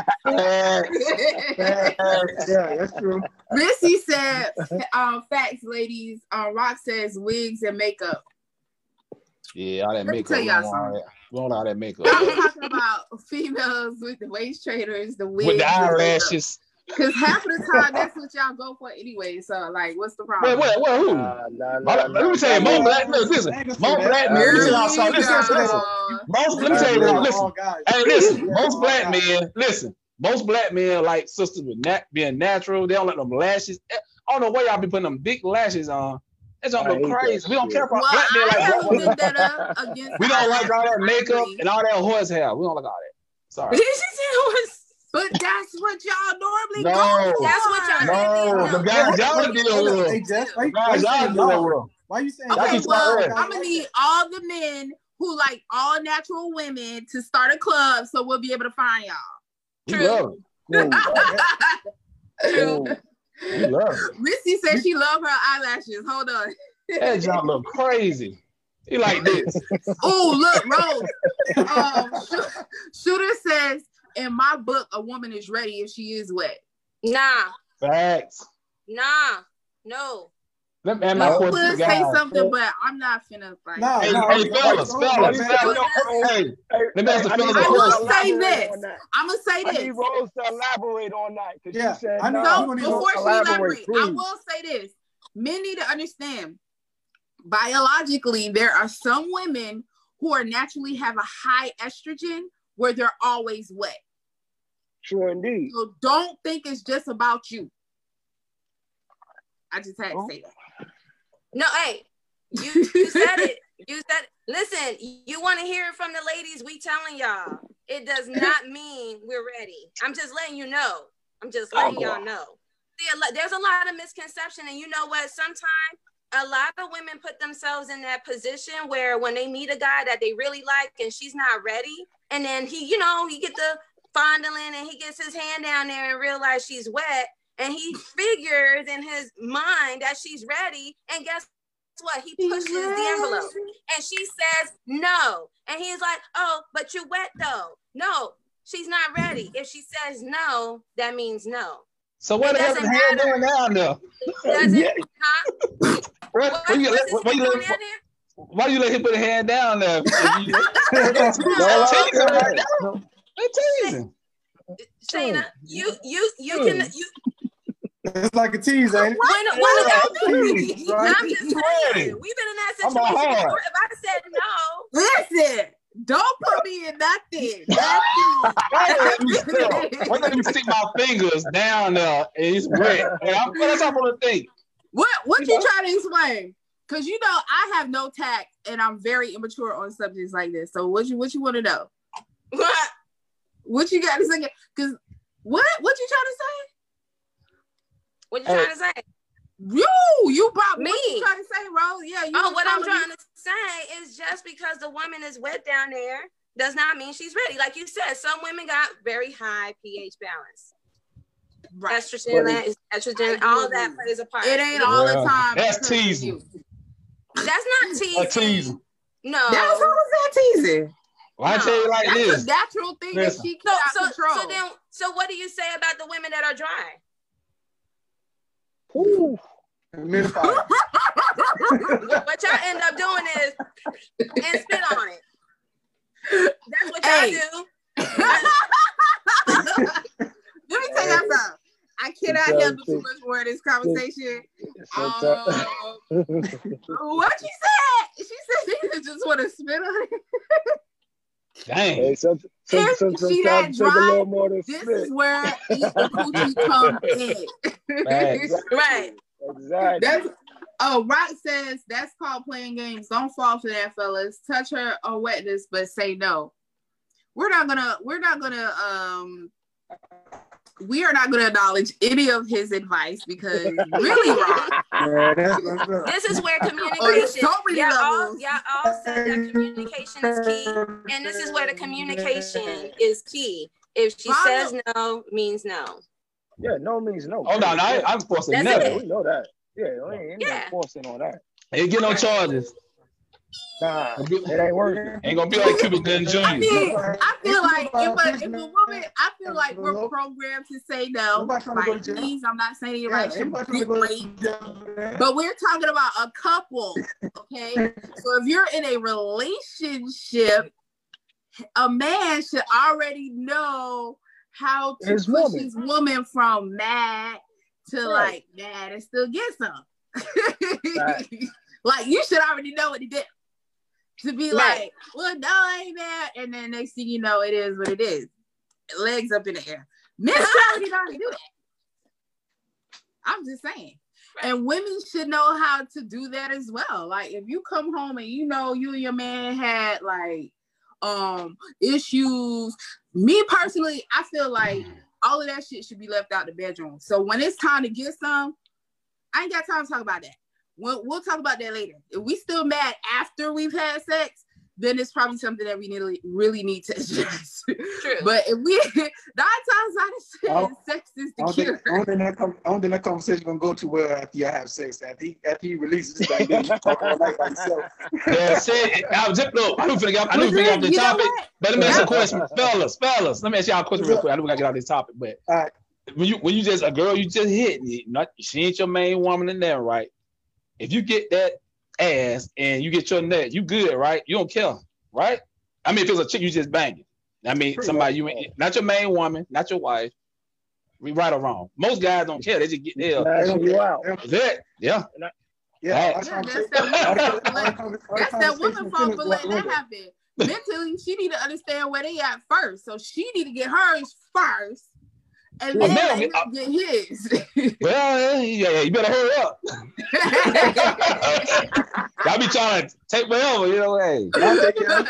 yeah, that's true. Missy said, um, facts, ladies. Um, Rock says wigs and makeup. Yeah, all that me makeup. tell y'all don't want all that, we don't want all that makeup. I'm talking about females with the waist trainers, the wigs, With the eyelashes. Because half of the time that's what y'all go for anyway. So like, what's the problem? wait, wait, wait who? Nah, nah, Hold nah, Let me tell you, nah. most black, listen, listen, I ain't most black that. men, There listen, you y'all, listen, listen, listen. Most, let me tell you, All listen, hey, listen, *laughs* most black men, listen, most black men like sisters with nat being natural. They don't like them lashes. Eh, I don't know why y'all be putting them big lashes on. It's I don't hate look that crazy. We don't care about Well, black men like black a women. vendetta against. We don't like all that makeup and all that horse hair. We don't like all that. Sorry. She said it But that's what y'all normally No. go for. That's what y'all No, No, the guys y'all Wait, deal hold on. with. Hey, why, why Guys you y'all saying deal with. Why you saying Okay, keep well. I'm gonna need all the men who like all natural women to start a club, so we'll be able to find y'all. We True. love it. Whoa, *laughs* True. Whoa. We love it. Missy said she love her eyelashes. Hold on. That jump look crazy. He like this. Oh, look, Rose. Um, Shooter says, in my book, a woman is ready if she is wet. Nah, Facts. nah, no. Let me add my I No, would to say guys. something, but I'm not finna like. Nah, Hey, nah, hey, fellas, fellas, fellas. Hey, Hey, Let me ask the hey, I fellas need a I will Rose to say elaborate this. I'm gonna say I need this. Rose to elaborate on that because Yeah, she said I need- no. So I'm gonna need before she elaborate, elaborates, I will say this: men need to understand. Biologically, there are some women who are naturally have a high estrogen where they're always wet. Sure, indeed. So don't think it's just about you. I just had to oh. say that. No, hey, you, you said it. You said. Listen, you want to hear it from the ladies? We telling y'all. It does not *laughs* mean we're ready. I'm just letting you know. I'm just letting y'all know. See, there's a lot of misconception, and you know what? Sometimes a lot of women put themselves in that position where when they meet a guy that they really like and she's not ready, and then he, you know, he get the fondling and he gets his hand down there and realize she's wet, and he figures in his mind that she's ready, and guess what? He pushes the envelope, and she says no, and he's like, "Oh, but you're wet though." No, she's not ready. If she says no, that means no. So what It the hell is doesn't matter. doing down there? Doesn't, Yeah. huh? What, What, why, you what's let, why, you doing let, down there? why you let him put a hand down there? *laughs* If you- No, Teasing no, right no. now. They teasing. Shayna, you you you can you It's like a tease, ain't it? when, when Tease, right? I'm just Ready. saying, we've been in that situation before. If I said no, Listen, don't put me in nothing. *laughs* Nothing. Why you let me stick? You let stick my fingers down there and it's wet? And I'm, what else I'm gonna think? What what You you, know? trying to explain? Cause you know I have no tact and I'm very immature on subjects like this. So what you what you want to know? *laughs* what? What you got to say? Cause what what you trying to say? What you Hey. trying to say? You you brought Me. What you trying to say, Rose? Yeah. You Oh, what I'm calling me- trying to say is just because the woman is wet down there does not mean she's ready. Like you said, some women got very high pH balance. Right. Estrogen, But estrogen, all that plays a part. It ain't all the time. that's teasing. That's not teasing. A teasing. No. That's how was that teasing? Well, I tell you like That's this. a natural thing Listen. that she so, cannot so, control. so then, so what do you say about the women that are dry? Ooh. Humidifier. *laughs* What y'all end up doing is and spit on it. That's what y'all Hey. do. *laughs* Let me tell y'all something. I cannot handle too much more of this conversation. Um, *laughs* what she said? She said she just want to spit on it. Dang. hey, some, some, If some, she that sometimes take a dry, little more than This spit. is where eat the coochie come *laughs* in. Facts. Right. Exactly. That's oh, Rock says that's called playing games. Don't fall for that, fellas. Touch her on wetness, but say no. We're not gonna. We're not gonna. Um, we are not gonna acknowledge any of his advice because really *laughs* wrong. Yeah, This is where On communication. so y'all, all, y'all all said that communication is key, and this is where the communication is key. If she Follow- says no, means no. yeah, no means no. Oh no, no, I, I'm forcing That's never. it. we know that. Yeah, we ain't, ain't no Yeah. forcing on that. Ain't get no charges. Nah, it ain't working. Ain't gonna be like Cuba Gooding Jr. I mean, I feel like if a, if a woman, I feel like we're programmed to say no. Nobody trying to go By to jail. means, I'm not saying it yeah, right. to Get go raped. to But we're talking about a couple, okay? *laughs* so if you're in a relationship, a man should already know how to His push woman. his woman from mad to Right. like mad and still get some. *laughs* Right. like you should already know what he do. To be Right. like, well, no, I ain't mad. And then next thing you know, it is what it is. Legs up in the air. Men *laughs* should already know how to do that. I'm just saying. And women should know how to do that as well. Like if you come home and you know you and your man had like um issues. Me personally, I feel like all of that shit should be left out the bedroom. So when it's time to get some, I ain't got time to talk about that. We'll, we'll talk about that later. If we still mad after we've had sex, then it's probably something that we need, really need to address. True. but if we *laughs* nine times out of ten, Oh, sex is the don't cure. think, I don't think that, com- I don't think that conversation gonna go too well after you have sex. After he, after he releases this thing, then you talk all night by yourself. *laughs* Yeah, say I was just look, I knew we get I knew we But get off then, the topic. what? But let me ask you a question, *laughs* fellas, fellas. Let me ask y'all a question real quick. I know we gotta get off this topic, but All right. when you when you just a girl you just hit, not she ain't your main woman in there, right? If you get that ass and you get your nut, you good, right? You don't care, right? I mean, if it's a chick you just banging. I mean, Pretty somebody you ain't not your main woman, not your wife. We right or wrong. Most guys don't care. They just get there. Smashing you out. That? Yeah. Yeah, Yeah, that's that's that woman. That's That's that woman fault for letting that happen. Mentally, she need to understand where they at first. So she need to get hers first, and Well, then now, let I- get his. *laughs* Well, yeah, yeah, you better hurry up. *laughs* Y'all be trying to take forever, you know. Hey, *laughs*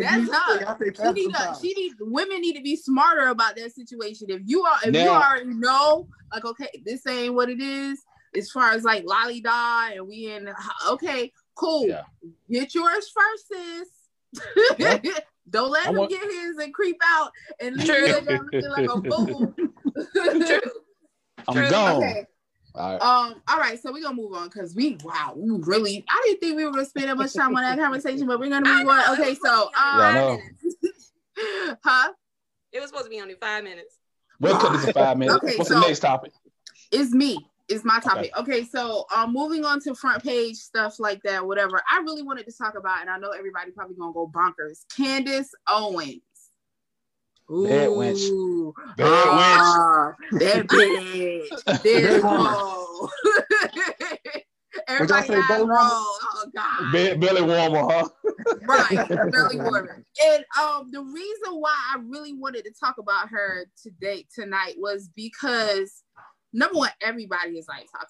That's her. she need to, she need women need to be smarter about that situation. If you are if you Now- already know, like, okay, this ain't what it is, as far as like lolly da and we in okay, cool. Yeah. Get yours first, sis. Yeah. Don't let I him want- get his and creep out and leave you like a fool. True. I'm True. gone. okay. All right. Um, all right, so we're gonna move on because we wow, we really I didn't think we were gonna spend that much time on that *laughs* conversation, but we're gonna I move on. Okay, so supposed to be only Yeah, um, five minutes. *laughs* huh? It was supposed to be only five minutes. We'll cut this in five minutes. Okay, What's so- the next topic? It's me. It's my topic. Okay, so um, moving on to front page stuff like that, whatever. I really wanted to talk about, and I know everybody probably gonna go bonkers. Candace Owens. Bad wench. Ooh. Bad Ah, that bitch. *laughs* This *laughs* hoe. Everybody say, got belly warmer? Oh God. Be- belly warmer, huh? right belly *laughs* warmer and um the reason why i really wanted to talk about her today tonight was because number one everybody is like talking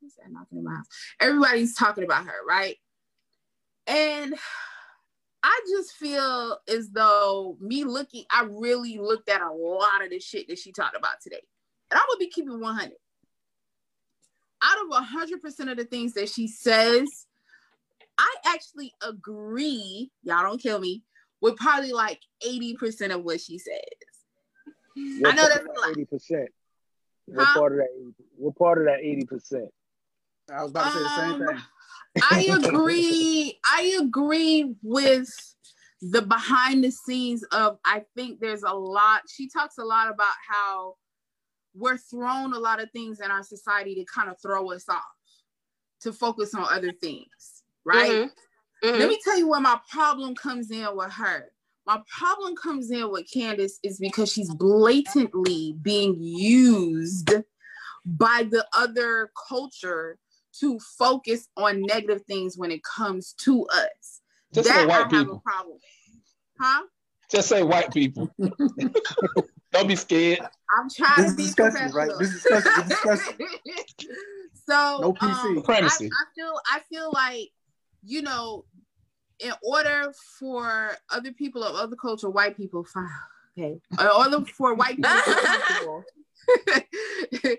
who's that knocking in my house everybody's talking about her right and i just feel as though me looking i really looked at a lot of the shit that she talked about today and i'm gonna be keeping 100 out of 100% of the things that she says I actually agree, y'all don't kill me, with probably like 80% of what she says. I know that's a lot. eighty percent. What Huh? part of that? 80, what part of that eighty percent? I was about to say the same Um, thing. I agree. I agree with the behind the scenes of I think there's a lot. She talks a lot about how we're thrown a lot of things in our society to kind of throw us off to focus on other things, right? Mm-hmm. Mm-hmm. Let me tell you where my problem comes in with her. My problem comes in with Candace is because she's blatantly being used by the other culture to focus on negative things when it comes to us. Just that say white I people. problem. Huh? Just say white people. *laughs* Don't be scared. I'm trying this to be discussion, right? This is discussion. discussion. *laughs* so no PC. Um, I, I feel I feel like you know, in order for other people of other culture, white people, fine, okay, in order for white people *laughs*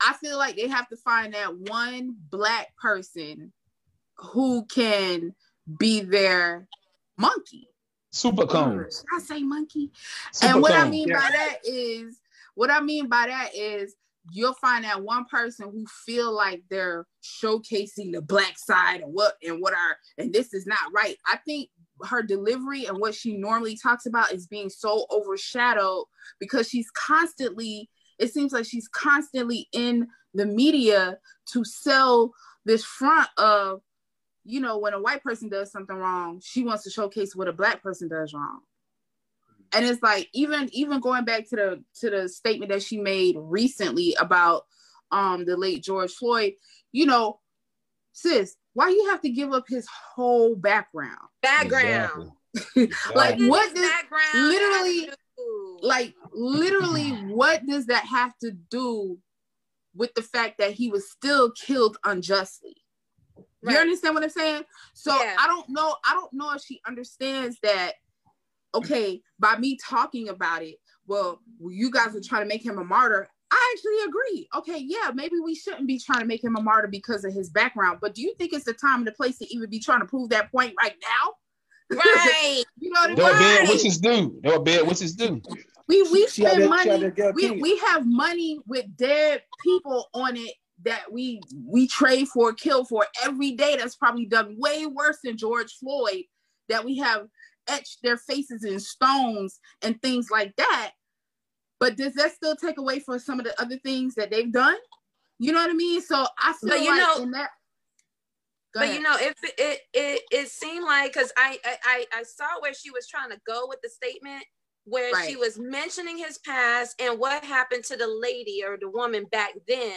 I feel like they have to find that one black person who can be their monkey. Super cone. Should I say monkey? Super and what cone. I mean yeah. by that is what I mean by that is you'll find that one person who feel like they're showcasing the black side and what and what are and this is not right. I think her delivery and what she normally talks about is being so overshadowed because she's constantly it seems like she's constantly in the media to sell this front of you know when a white person does something wrong she wants to showcase what a black person does wrong. And it's like even even going back to the to the statement that she made recently about um the late george floyd you know sis why you have to give up his whole background? Background. Exactly. *laughs* like what does literally like literally what does that have to do with the fact that he was still killed unjustly right. you understand what i'm saying so yeah. i don't know i don't know if she understands that okay by me talking about it well you guys are trying to make him a martyr I actually agree. Okay, yeah, maybe we shouldn't be trying to make him a martyr because of his background, but do you think it's the time and the place to even be trying to prove that point right now? *laughs* Right. you know what I mean? They'll bed which is due. They'll bed which is due. We we spend money. We, we have money with dead people on it that we we trade for, kill for every day. That's probably done way worse than George Floyd. That we have etched their faces in stones and things like that. But does that still take away from some of the other things that they've done? You know what I mean? So I feel but you like know, in that but ahead. you know, if it, it it it seemed like because I, I I saw where she was trying to go with the statement where right. she was mentioning his past and what happened to the lady or the woman back then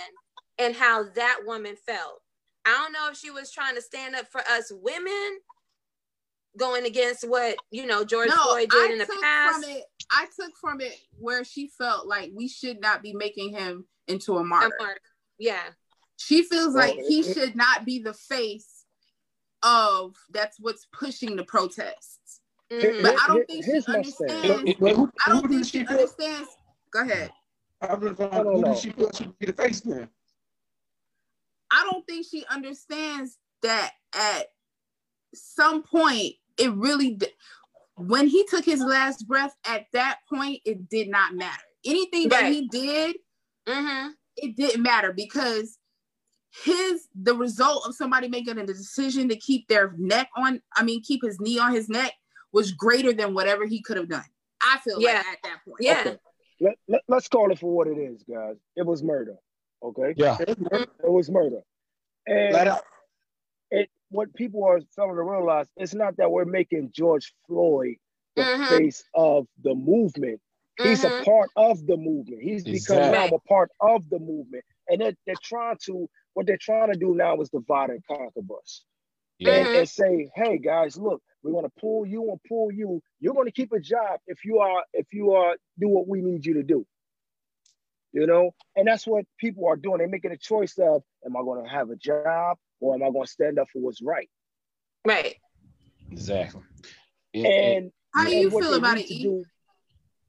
and how that woman felt. I don't know if she was trying to stand up for us women going against what you know George no, Floyd did I in the past. It, I took from it where she felt like we should not be making him into a martyr. A martyr. Yeah. She feels like he should not be the face of that's what's pushing the protests. Mm-hmm. But I don't think she understands. I don't think she understands. Go ahead. I don't who did she feel she be the face then? I don't think she understands that at some point it really when he took his last breath at that point it did not matter anything right. that he did mm-hmm. it didn't matter because his the result of somebody making a decision to keep their neck on i mean keep his knee on his neck was greater than whatever he could have done i feel yeah. like at that point yeah okay. let, let, let's call it for what it is guys it was murder okay yeah it was murder and it what people are failing to realize it's not that we're making george floyd the mm-hmm. face of the movement He's mm-hmm. a part of the movement. He's exactly. become now a part of the movement. And they're, they're trying to what they're trying to do now is divide and conquer us. Yeah. And, and say, hey guys, look, we're gonna pull you and pull you. You're gonna keep a job if you are if you are do what we need you to do. You know, and that's what people are doing. They're making a choice of, am I gonna have a job or am I gonna stand up for what's right? Right. Exactly. and how do you feel about it? Do,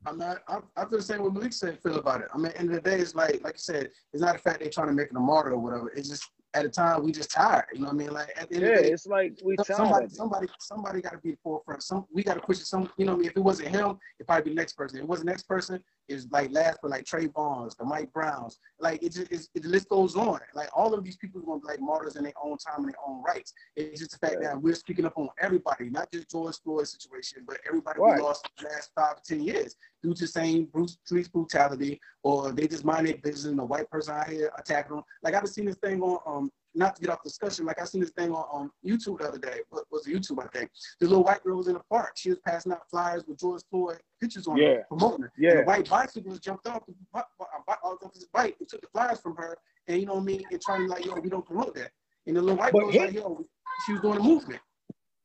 I'm not. I, I feel the same way Malik said. Feel about it. I mean, end of the day, it's like, like you said, it's not a fact they're trying to make it a martyr or whatever. It's just at a time we just tired. You know what I mean? Like at the end yeah, of the day, it's like we somebody, somebody, somebody got to be the forefront. Some we got to push it. Some, you know, what I mean, if it wasn't him, it probably be the next person. If it was the next person, is like last for like Trayvon's, the Mike Browns. Like it just it's, it, the list goes on. Like all of these people are gonna be like martyrs in their own time and their own rights. It's just the fact yeah. that we're speaking up on everybody, not just George Floyd's situation, but everybody right. we lost the last five to ten years due to same Bruce police brutality, or they just mind their business and a white person out here attacking them. Like I've seen this thing on um not to get off discussion, like I seen this thing on, on YouTube the other day. What was it, YouTube, I think. This little white girl was in the park. She was passing out flyers with George Floyd pictures on yeah. her, promoting her. Yeah. And the white bicyclist jumped off, the, off his bike and took the flyers from her. And you know what I mean? And trying to like, yo, we don't promote that. And the little white girl was like, yo, she was doing a movement.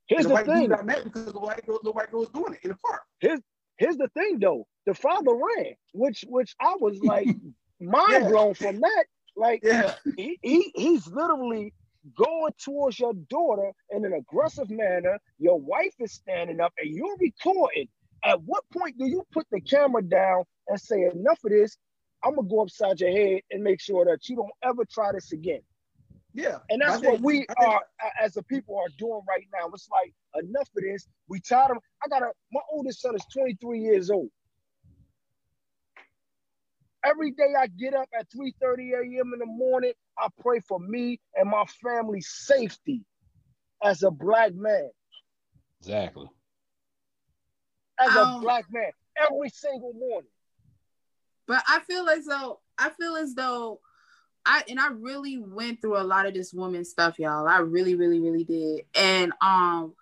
Here's the, the white thing. got mad because the white girl, the white girl was doing it in the park. Here's here's the thing though. The father ran, which which I was like *laughs* mind yeah. blown from that. Like yeah. he, he he's literally going towards your daughter in an aggressive manner. Your wife is standing up and you're recording. At what point do you put the camera down and say, enough of this? I'm gonna go upside your head and make sure that you don't ever try this again. Yeah. And that's what we are as a people are doing right now. It's like enough of this. We tired of I got a my oldest son is 23 years old. Every day I get up at 3:30 a.m. in the morning, I pray for me and my family's safety as a black man. Exactly. As um, a black man, every single morning. But I feel as though I feel as though I and I really went through a lot of this woman stuff, y'all. I really, really, really did. And um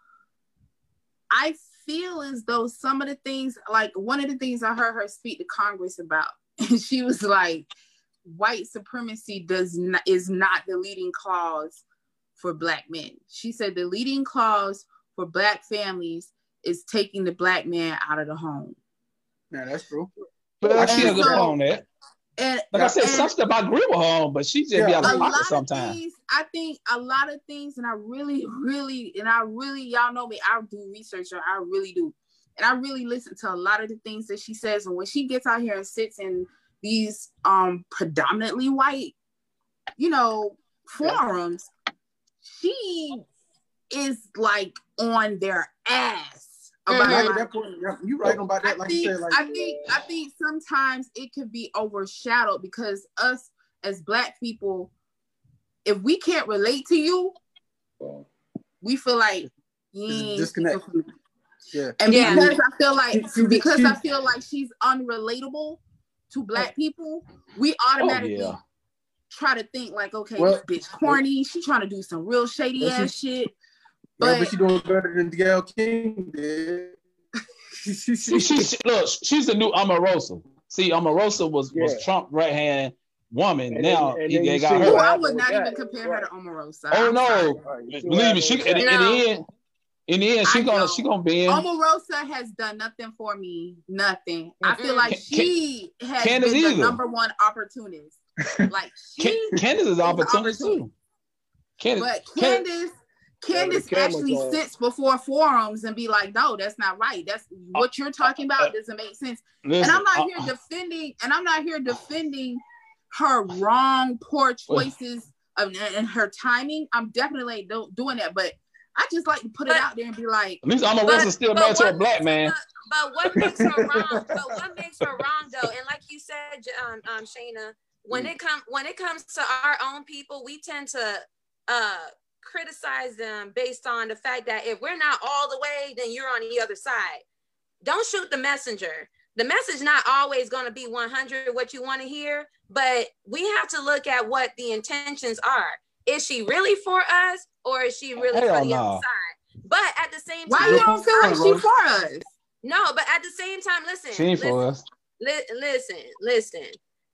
I feel as though some of the things, like one of the things I heard her speak to Congress about, and *laughs* she was like, white supremacy does not is not the leading cause for black men. She said the leading cause for black families is taking the black man out of the home. Yeah, that's true. But she has a good on that. And, like I said, and, some stuff I agree with her on, but she just yeah. be out of pocket sometimes. Things, I think a lot of things, and I really, really, and I really, y'all know me, I do research, or I really do. And I really listen to a lot of the things that she says. And when she gets out here and sits in these um predominantly white, you know, forums, she is like on their ass Mm-hmm. you right about that. Like think, you said, like I think I think sometimes it could be overshadowed because us as black people, if we can't relate to you, we feel like disconnect. Yeah. And yeah. because I feel like because I feel like she's unrelatable to black people, we automatically oh, yeah. try to think like, okay, well, this bitch corny. She trying to do some real shady ass shit. But, yeah, but she doing better than Gayle King did. she, she, she, look, she's the new Omarosa. See, Omarosa was yeah. was Trump right hand woman. And now then, he, they got her. Oh, I would not even compare her to Omarosa. Oh no, right, believe me, she in, in, the end. In the end, she I gonna know. she gonna be in. Omarosa has done nothing for me. Nothing. I feel like she has Candace been either. the number one opportunist. *laughs* Like she, Candace is opportunist too. Candace, but Candace, Candace actually sits before forums and be like, no, that's not right. That's uh, what you're talking about uh, doesn't make sense. Listen, and I'm not uh, here defending, and I'm not here defending her wrong, poor choices of, and her timing. I'm definitely doing that, but I just like to put but, it out there and be like, at least I'm a still married to a black man. But, but what *laughs* makes her wrong? But what makes her wrong though? And like you said, um, um Shayna, when mm. it comes when it comes to our own people, we tend to uh criticize them based on the fact that if we're not all the way, then you're on the other side. Don't shoot the messenger. The message not always going to be 100 what you want to hear, but we have to look at what the intentions are. Is she really for us or is she really Hell for the no. other side? But at the same time, why you don't feel like she for us? No, but at the same time, listen. She ain't listen, for us. Li- listen, listen.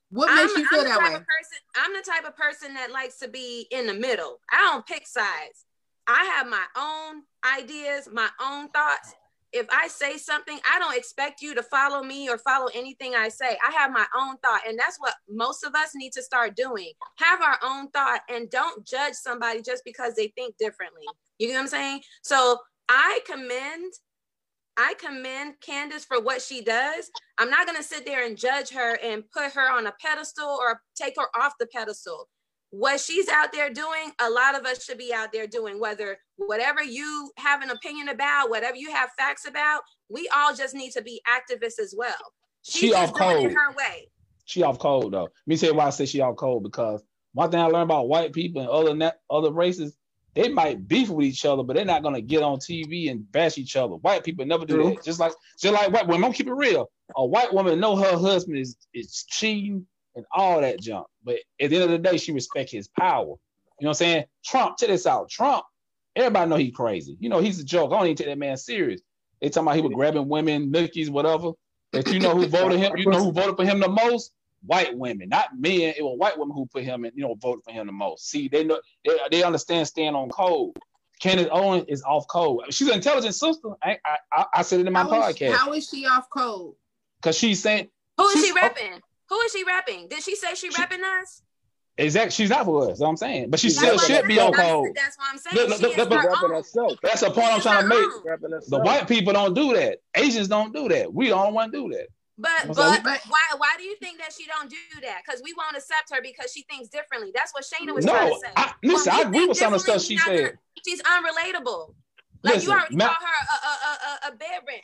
What makes I'm, you feel I'm that way? Person, I'm the type of person that likes to be in the middle. I don't pick sides. I have my own ideas, my own thoughts. If I say something, I don't expect you to follow me or follow anything I say. I have my own thought. And that's what most of us need to start doing. Have our own thought and don't judge somebody just because they think differently. You know what I'm saying? So I commend I commend Candace for what she does. I'm not going to sit there and judge her and put her on a pedestal or take her off the pedestal. What she's out there doing, a lot of us should be out there doing, whether whatever you have an opinion about, whatever you have facts about, we all just need to be activists as well. She's She off cold. it her way. She off cold though. Let me tell you why I say she off cold because one thing I learned about white people and other na- other races, they might beef with each other, but they're not gonna get on TV and bash each other. White people never do True. that. Just like just like white women. I'm keep it real. A white woman know her husband is is cheating and all that junk, but at the end of the day, she respect his power. You know what I'm saying? Trump, check this out. Trump, everybody know he crazy. You know he's a joke. I don't even take that man serious. They talking about he was grabbing women, nookies, whatever. But you know who voted him? You know who voted for him the most? White women, not men. It was white women who put him in, you know, voted for him the most. See, they know they, they understand staying on code. Candace Owen is off code. She's an intelligent sister. I I, I, I said it in my How is, podcast how is she off code? because she's saying Who is she rapping? Who is she rapping? Did she say she rapping us? exactly she's not for us. That's what I'm saying, but she She's still should be us. on That's- code. That's what I'm saying. Look, look, look, look, rapping herself. That's the point I'm trying to make. The white people don't do that. Asians don't do that. We don't want to do that. But So but why why do you think that she don't do that? Because we won't accept her because she thinks differently. That's what Shayna was trying to say. I, listen, When we I agree think with some of the stuff she said. gonna- She's unrelatable. Like Listen, you already Ma- called her a, a, a, a, a bed wrench.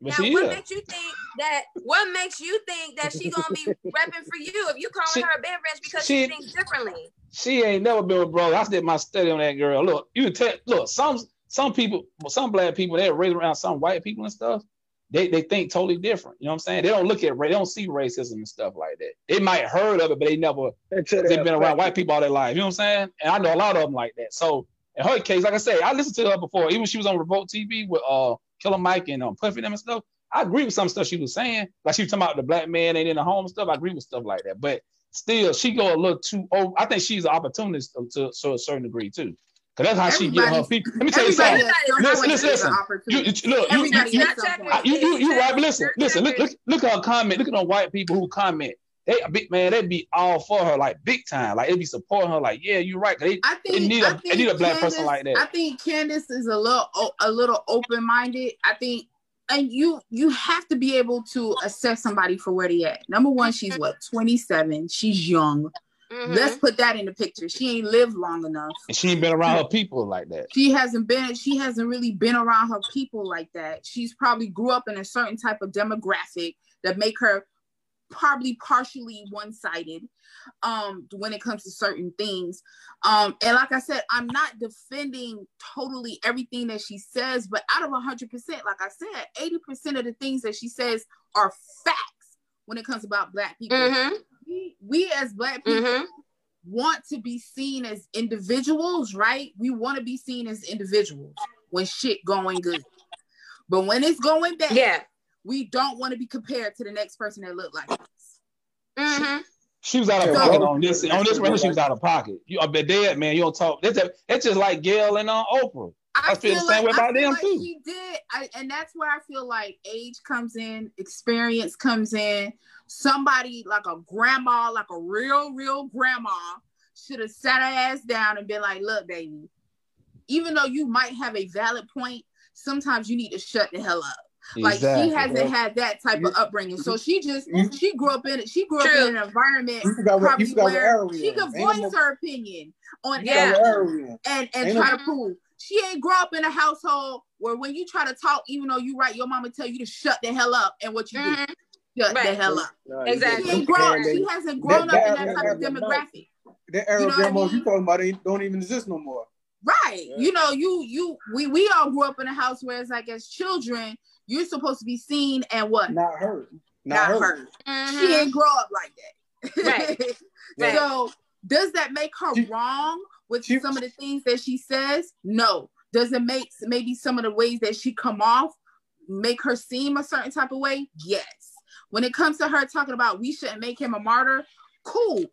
But now, she what is. makes you think that? What makes you think that she gonna be *laughs* repping for you if you calling She- her a bed wrench because she, she- thinks differently? She ain't never been with brother. I did my study on that girl. Look, you can tell. Look, some some people, some black people, they're raised around some white people and stuff. They they think totally different. You know what I'm saying? They don't look at they don't see racism and stuff like that. They might heard of it, but they never they've been around white people all their life. You know what I'm saying? And I know a lot of them like that. So in her case, like I say, I listened to her before. Even when she was on Revolt TV with uh Killer Mike and um Puffy them and stuff. I agree with some stuff she was saying. Like she was talking about the black man ain't in the home and stuff. I agree with stuff like that. But still, she go a little too over. I think she's an opportunist to, to a certain degree too. Cause that's how she get her Everybody- people. Let me tell you something. Listen, listen, listen. You, you- look, you, you, Everybody you, at some point. You, right, but listen, listen, look, look, look at her comment. Look at them white people who comment. They a big man, they'd be all for her, like big time. Like they'd be supporting her, like, yeah, you're right. They, I think They need I a- they need a black person like that. I think Candace is a little o- a little open minded. I think, and you you have to be able to assess somebody for where they at. Number one, she's what twenty seven. She's young. Mhm. Let's put that in the picture. She ain't lived long enough. and she ain't been around her people like that. She hasn't been. She hasn't really been around her people like that. She's probably grew up in a certain type of demographic that make her probably partially one-sided um when it comes to certain things um and like i said i'm not defending totally everything that she says but out of 100% like i said 80% of the things that she says are facts when it comes about black people Mhm. we, we as black people Mhm. want to be seen as individuals right we want to be seen as individuals when shit going good but when it's going bad Yeah. We don't want to be compared to the next person that look like us. Mhm. She was out of Yeah, pocket well, on this on this record. She was out of pocket. You, I bet dead man. You don't talk. That's, a, that's just like Gayle and uh, Oprah. I feel the same way I about them, like too. She did, I, and that's where I feel like age comes in, experience comes in. Somebody like a grandma, like a real, real grandma, should have sat her ass down and been like, "Look, baby, even though you might have a valid point, sometimes you need to shut the hell up." Like she hasn't had that type of upbringing, so she just she grew up in it. She grew True. up in an environment You forgot what you probably where she could Ain't no voice her opinion on Yeah. everything what era we in. and and Ain't try no- to prove she ain't grow up in a household where when you try to talk, even though you right, your mama tell you to shut the hell up, and what you Mhm. do, shut the hell up. Nah, you Exactly. She ain't grown. She hasn't grown that- up in that- that type of demographic. That era You know what I grandmas you mean? talking about ain't, don't even exist no more. Right. Yeah. You know, you you we we all grew up in a house where it's like as children, you're supposed to be seen and what? Not her. Not, Not her. heard. Mhm. She ain't grow up like that. Right. *laughs* Right. So does that make her She- wrong with she- some of the things that she says? No. Does it make maybe some of the ways that she come off make her seem a certain type of way? Yes. When it comes to her talking about we shouldn't make him a martyr, cool.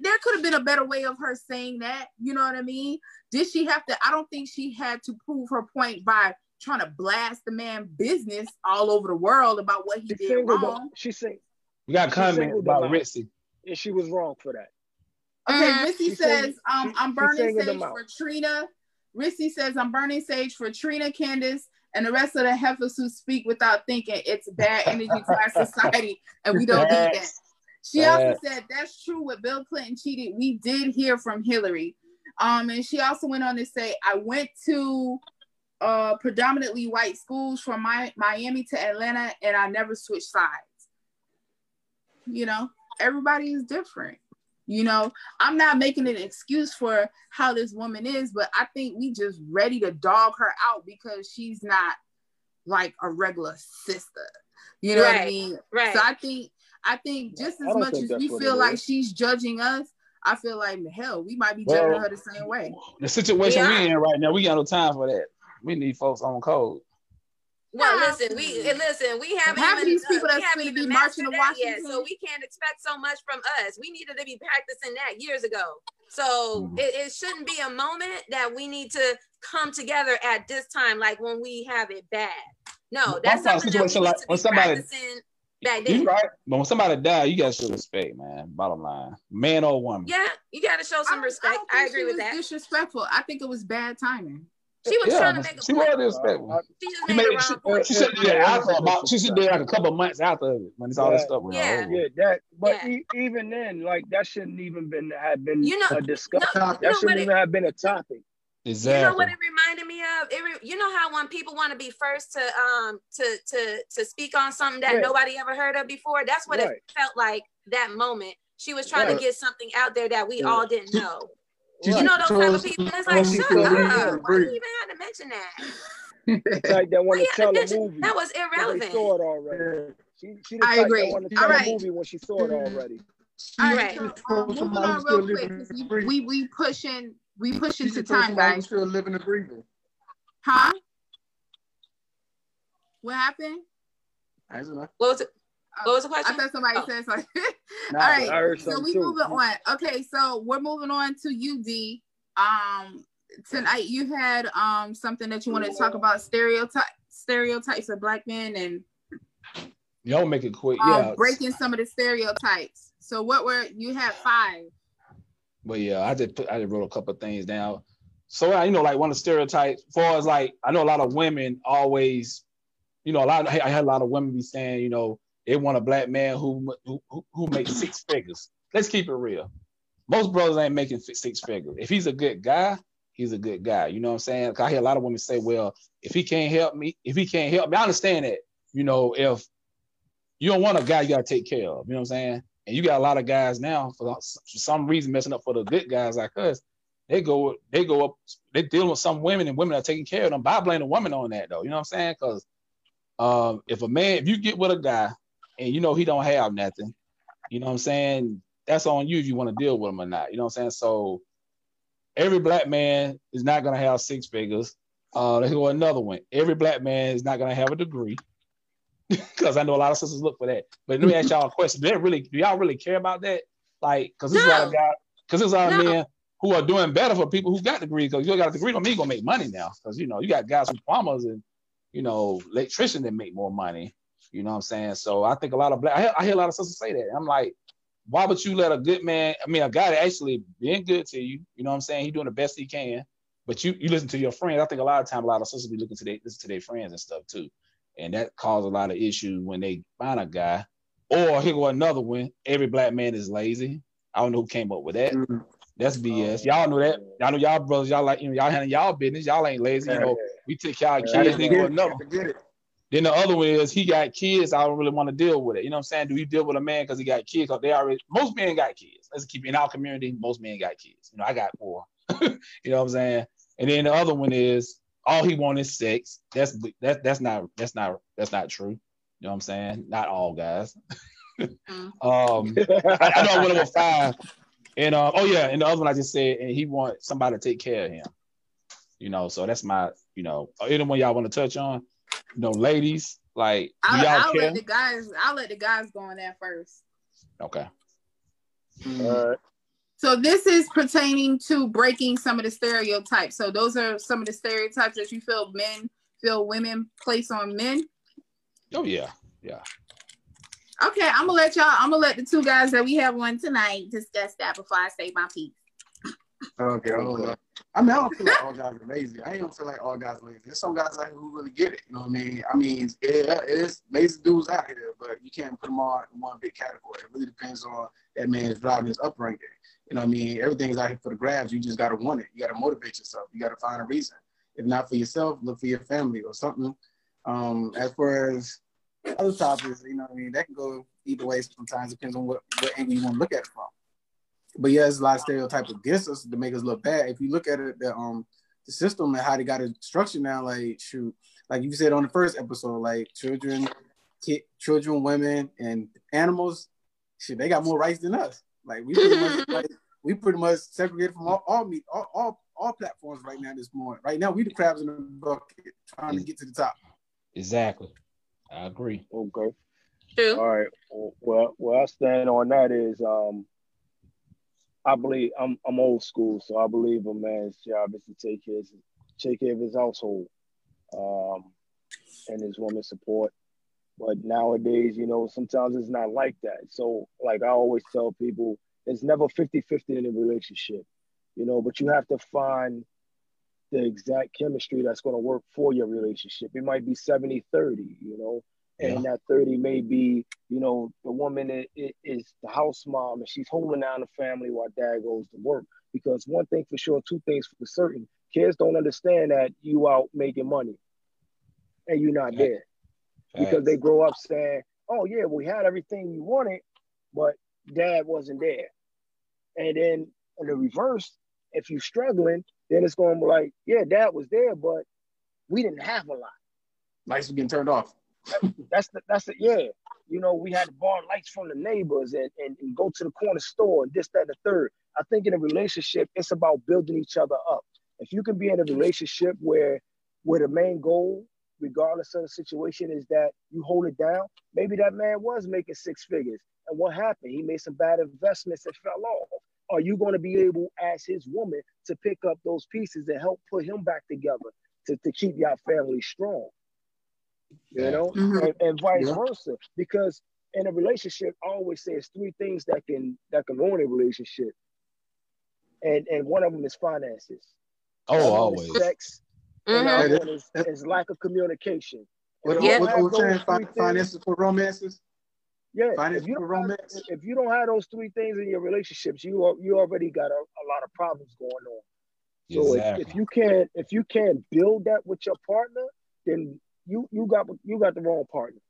There could have been a better way of her saying that. You know what I mean? Did she have to? I don't think she had to prove her point by trying to blast the man business all over the world about what he She did wrong. them. She said, We got comments singled about out. Ritzy. and she was wrong for that. Okay. Rissy She says, sang- um, she- I'm burning sage for Trina. Rissy says, I'm burning sage for Trina, Candace, and the rest of the heifers who speak without thinking. It's bad *laughs* energy to our society, and we don't need that. Yes. She also said, that's true. When Bill Clinton cheated, we did hear from Hillary. Um, and she also went on to say, I went to uh, predominantly white schools from my, Miami to Atlanta, and I never switched sides. You know, everybody is different. You know, I'm not making an excuse for how this woman is, but I think we just ready to dog her out because she's not like a regular sister. You know right, what I mean? Right. So I think I think just as much as we feel like she's judging us, I feel like hell, we might be judging well, her the same way. The situation yeah. we in right now, we got no time for that. We need folks on code. Well, listen, we listen. We haven't half even, these people uh, that's going to be marching to Washington, yet, so we can't expect so much from us. We needed to be practicing that years ago. So mm-hmm. it, it, shouldn't be a moment that we need to come together at this time, like when we have it bad. No, that's something that we like, when somebody, back then. You right, but when somebody die, you gotta show respect, man. Bottom line, man or woman. Yeah, you gotta show some respect. I, I agree with that. Disrespectful. I think it was bad timing. She was yeah, trying to make a she point. was disrespectful. She just made, made she, point. She, should yeah, after about she should be like a couple of months after it when it's all this stuff went yeah. Yeah, that but yeah. E- even then, like that shouldn't even been have been you know, a discussion. No, that shouldn't even it, have been a topic. Exactly. You know what it reminded me of? It re- you know how when people want to be first to um to to to speak on something that nobody ever heard of before, that's what right. it felt like that moment. She was trying right. to get something out there that we all didn't know. You know those type of people. It's like, shut up. Why do you even have to mention that? it's like they want to tell a movie. That was irrelevant. They saw it already. She, she I agree. Want to tell All right. a movie when she saw it already. All right. Um, moving on real quick. We, we pushing we pushing to time, guys. Still living and breathing. Huh? What happened? What was it? What was the question? I thought somebody oh. said something. *laughs* All right, so we too. moving on. Okay, so we're moving on to UD. Um, tonight you had um something that you wanted to talk about stereotype stereotypes of black men and y'all make it quick. Um, yeah, breaking some of the stereotypes. So what were you had five? But yeah, I did put I did wrote a couple of things down. So you know, like one of the stereotypes, far as like I know a lot of women always, you know, a lot of, I had a lot of women be saying, you know, they want a black man who who who makes six figures. Let's keep it real. Most brothers ain't making six figures. If he's a good guy, he's a good guy. You know what I'm saying? I hear a lot of women say, "Well, if he can't help me, if he can't help me, I understand that. You know, if you don't want a guy, you gotta take care of. You know what I'm saying? And you got a lot of guys now for, some reason messing up for the good guys like us. They go, they go up, they dealing with some women and women are taking care of them. But I blame the woman on that though. You know what I'm saying? Because um, if a man, if you get with a guy and you know he don't have nothing, you know what I'm saying? That's on you if you want to deal with him or not. You know what I'm saying? So every black man is not gonna have six figures. Uh, let's go another one. Every black man is not gonna have a degree. *laughs* Because I know a lot of sisters look for that. But let me ask y'all a question. Do, really, do y'all really care about that? Like, because there's no. lot of because there's a lot of no. men who are doing better for people who got degrees. Because you got a degree don't mean you're gonna make money now. Because you know, you got guys who plumbers and you know, electricians that make more money. You know what I'm saying? So I think a lot of black, I hear, I hear a lot of sisters say that. I'm like, why would you let a good man, I mean, a guy that actually being good to you, you know what I'm saying? He doing the best he can, but you you listen to your friends. I think a lot of time, a lot of sisters be looking to their listen to their friends and stuff too, and that causes a lot of issues when they find a guy. Or here go another one. Every black man is lazy. I don't know who came up with that. Mm-hmm. That's BS. Y'all know that. Y'all know y'all brothers. Y'all like you know y'all handling y'all business. Y'all ain't lazy. You know we take care of kids. They go another. Then the other one is he got kids. I don't really want to deal with it. You know what I'm saying? Do you deal with a man because he got kids? Because they already most men got kids. Let's keep it in our community. Most men got kids. You know, I got four. *laughs* you know what I'm saying? And then the other one is all he wants is sex. That's that's that's not that's not that's not true. You know what I'm saying? Not all guys. Mm-hmm. *laughs* um, I, I, know one of five. And uh, oh yeah, and the other one I just said, and he want somebody to take care of him. You know, so that's my, you know, anyone y'all want to touch on? You know, ladies, like I'll, y'all I'll care? let the guys. I'll let the guys go on that first. Okay. Mm. So this is pertaining to breaking some of the stereotypes. So those are some of the stereotypes that you feel men feel women place on men. Oh yeah, yeah. Okay, I'm gonna let y'all. I'm gonna let the two guys that we have on tonight discuss that before I say my piece. Okay, I mean, I don't feel like all guys are lazy. I don't feel like all guys are lazy. There's some guys out here who really get it. You know what I mean? I mean, yeah, it is lazy dudes out here, but you can't put them all in one big category. It really depends on that man's driving his upbringing. You know what I mean? Everything's out here for the grabs. You just got to want it. You got to motivate yourself. You got to find a reason. If not for yourself, look for your family or something. Um, as far as other topics, you know, what I mean, that can go either way. Sometimes depends on what what angle you want to look at it from. But yeah, there's a lot of stereotypes against us to make us look bad. If you look at it, the um the system and how they got it structured now, like shoot, like you said on the first episode, like children, kid, children, women, and animals, shit, they got more rights than us. Like we pretty much *laughs* like, we pretty much segregated from all all, meat, all all all platforms right now this morning. Right now, we the crabs in the bucket trying to get to the top. Exactly. I agree. Okay. True. All right. Well, where I stand on that is, um, I believe I'm I'm old school, so I believe a man's job is to take his take care of his household, um, and his woman support. But nowadays, you know, sometimes it's not like that. So, like I always tell people, it's never 50-50 in a relationship, you know, but you have to find the exact chemistry that's going to work for your relationship. It might be 70-30, you know, and that 30 may be, you know, the woman is, is the house mom and she's holding down the family while dad goes to work. Because one thing for sure, two things for certain, kids don't understand that you out making money and you're not there. Because they grow up saying, oh yeah, we had everything we wanted, but dad wasn't there. And then in the reverse, if you're struggling, then it's going to be like, yeah, dad was there, but we didn't have a lot. Lights were getting turned off. *laughs* that's the that's the yeah. You know, we had to borrow lights from the neighbors and, and, and go to the corner store and this, that, the third. I think in a relationship, it's about building each other up. If you can be in a relationship where where the main goal, regardless of the situation, is that you hold it down, maybe that man was making six figures. And what happened? He made some bad investments and fell off. Are you going to be able, as his woman, to pick up those pieces and help put him back together to, to keep your family strong? You know, mm-hmm. and, and, vice yeah. versa. Because in a relationship, I always say it's three things that can that can ruin a relationship, and and one of them is finances. Oh, always sex. Mm-hmm. And one is, is lack of communication. What, yeah. what, what, what finances for romances? Yeah, if you, romance. Have, if you don't have those three things in your relationships, you are, you already got a, a lot of problems going on. So exactly. if, if you can't if you can't build that with your partner, then you you got you got the wrong partner.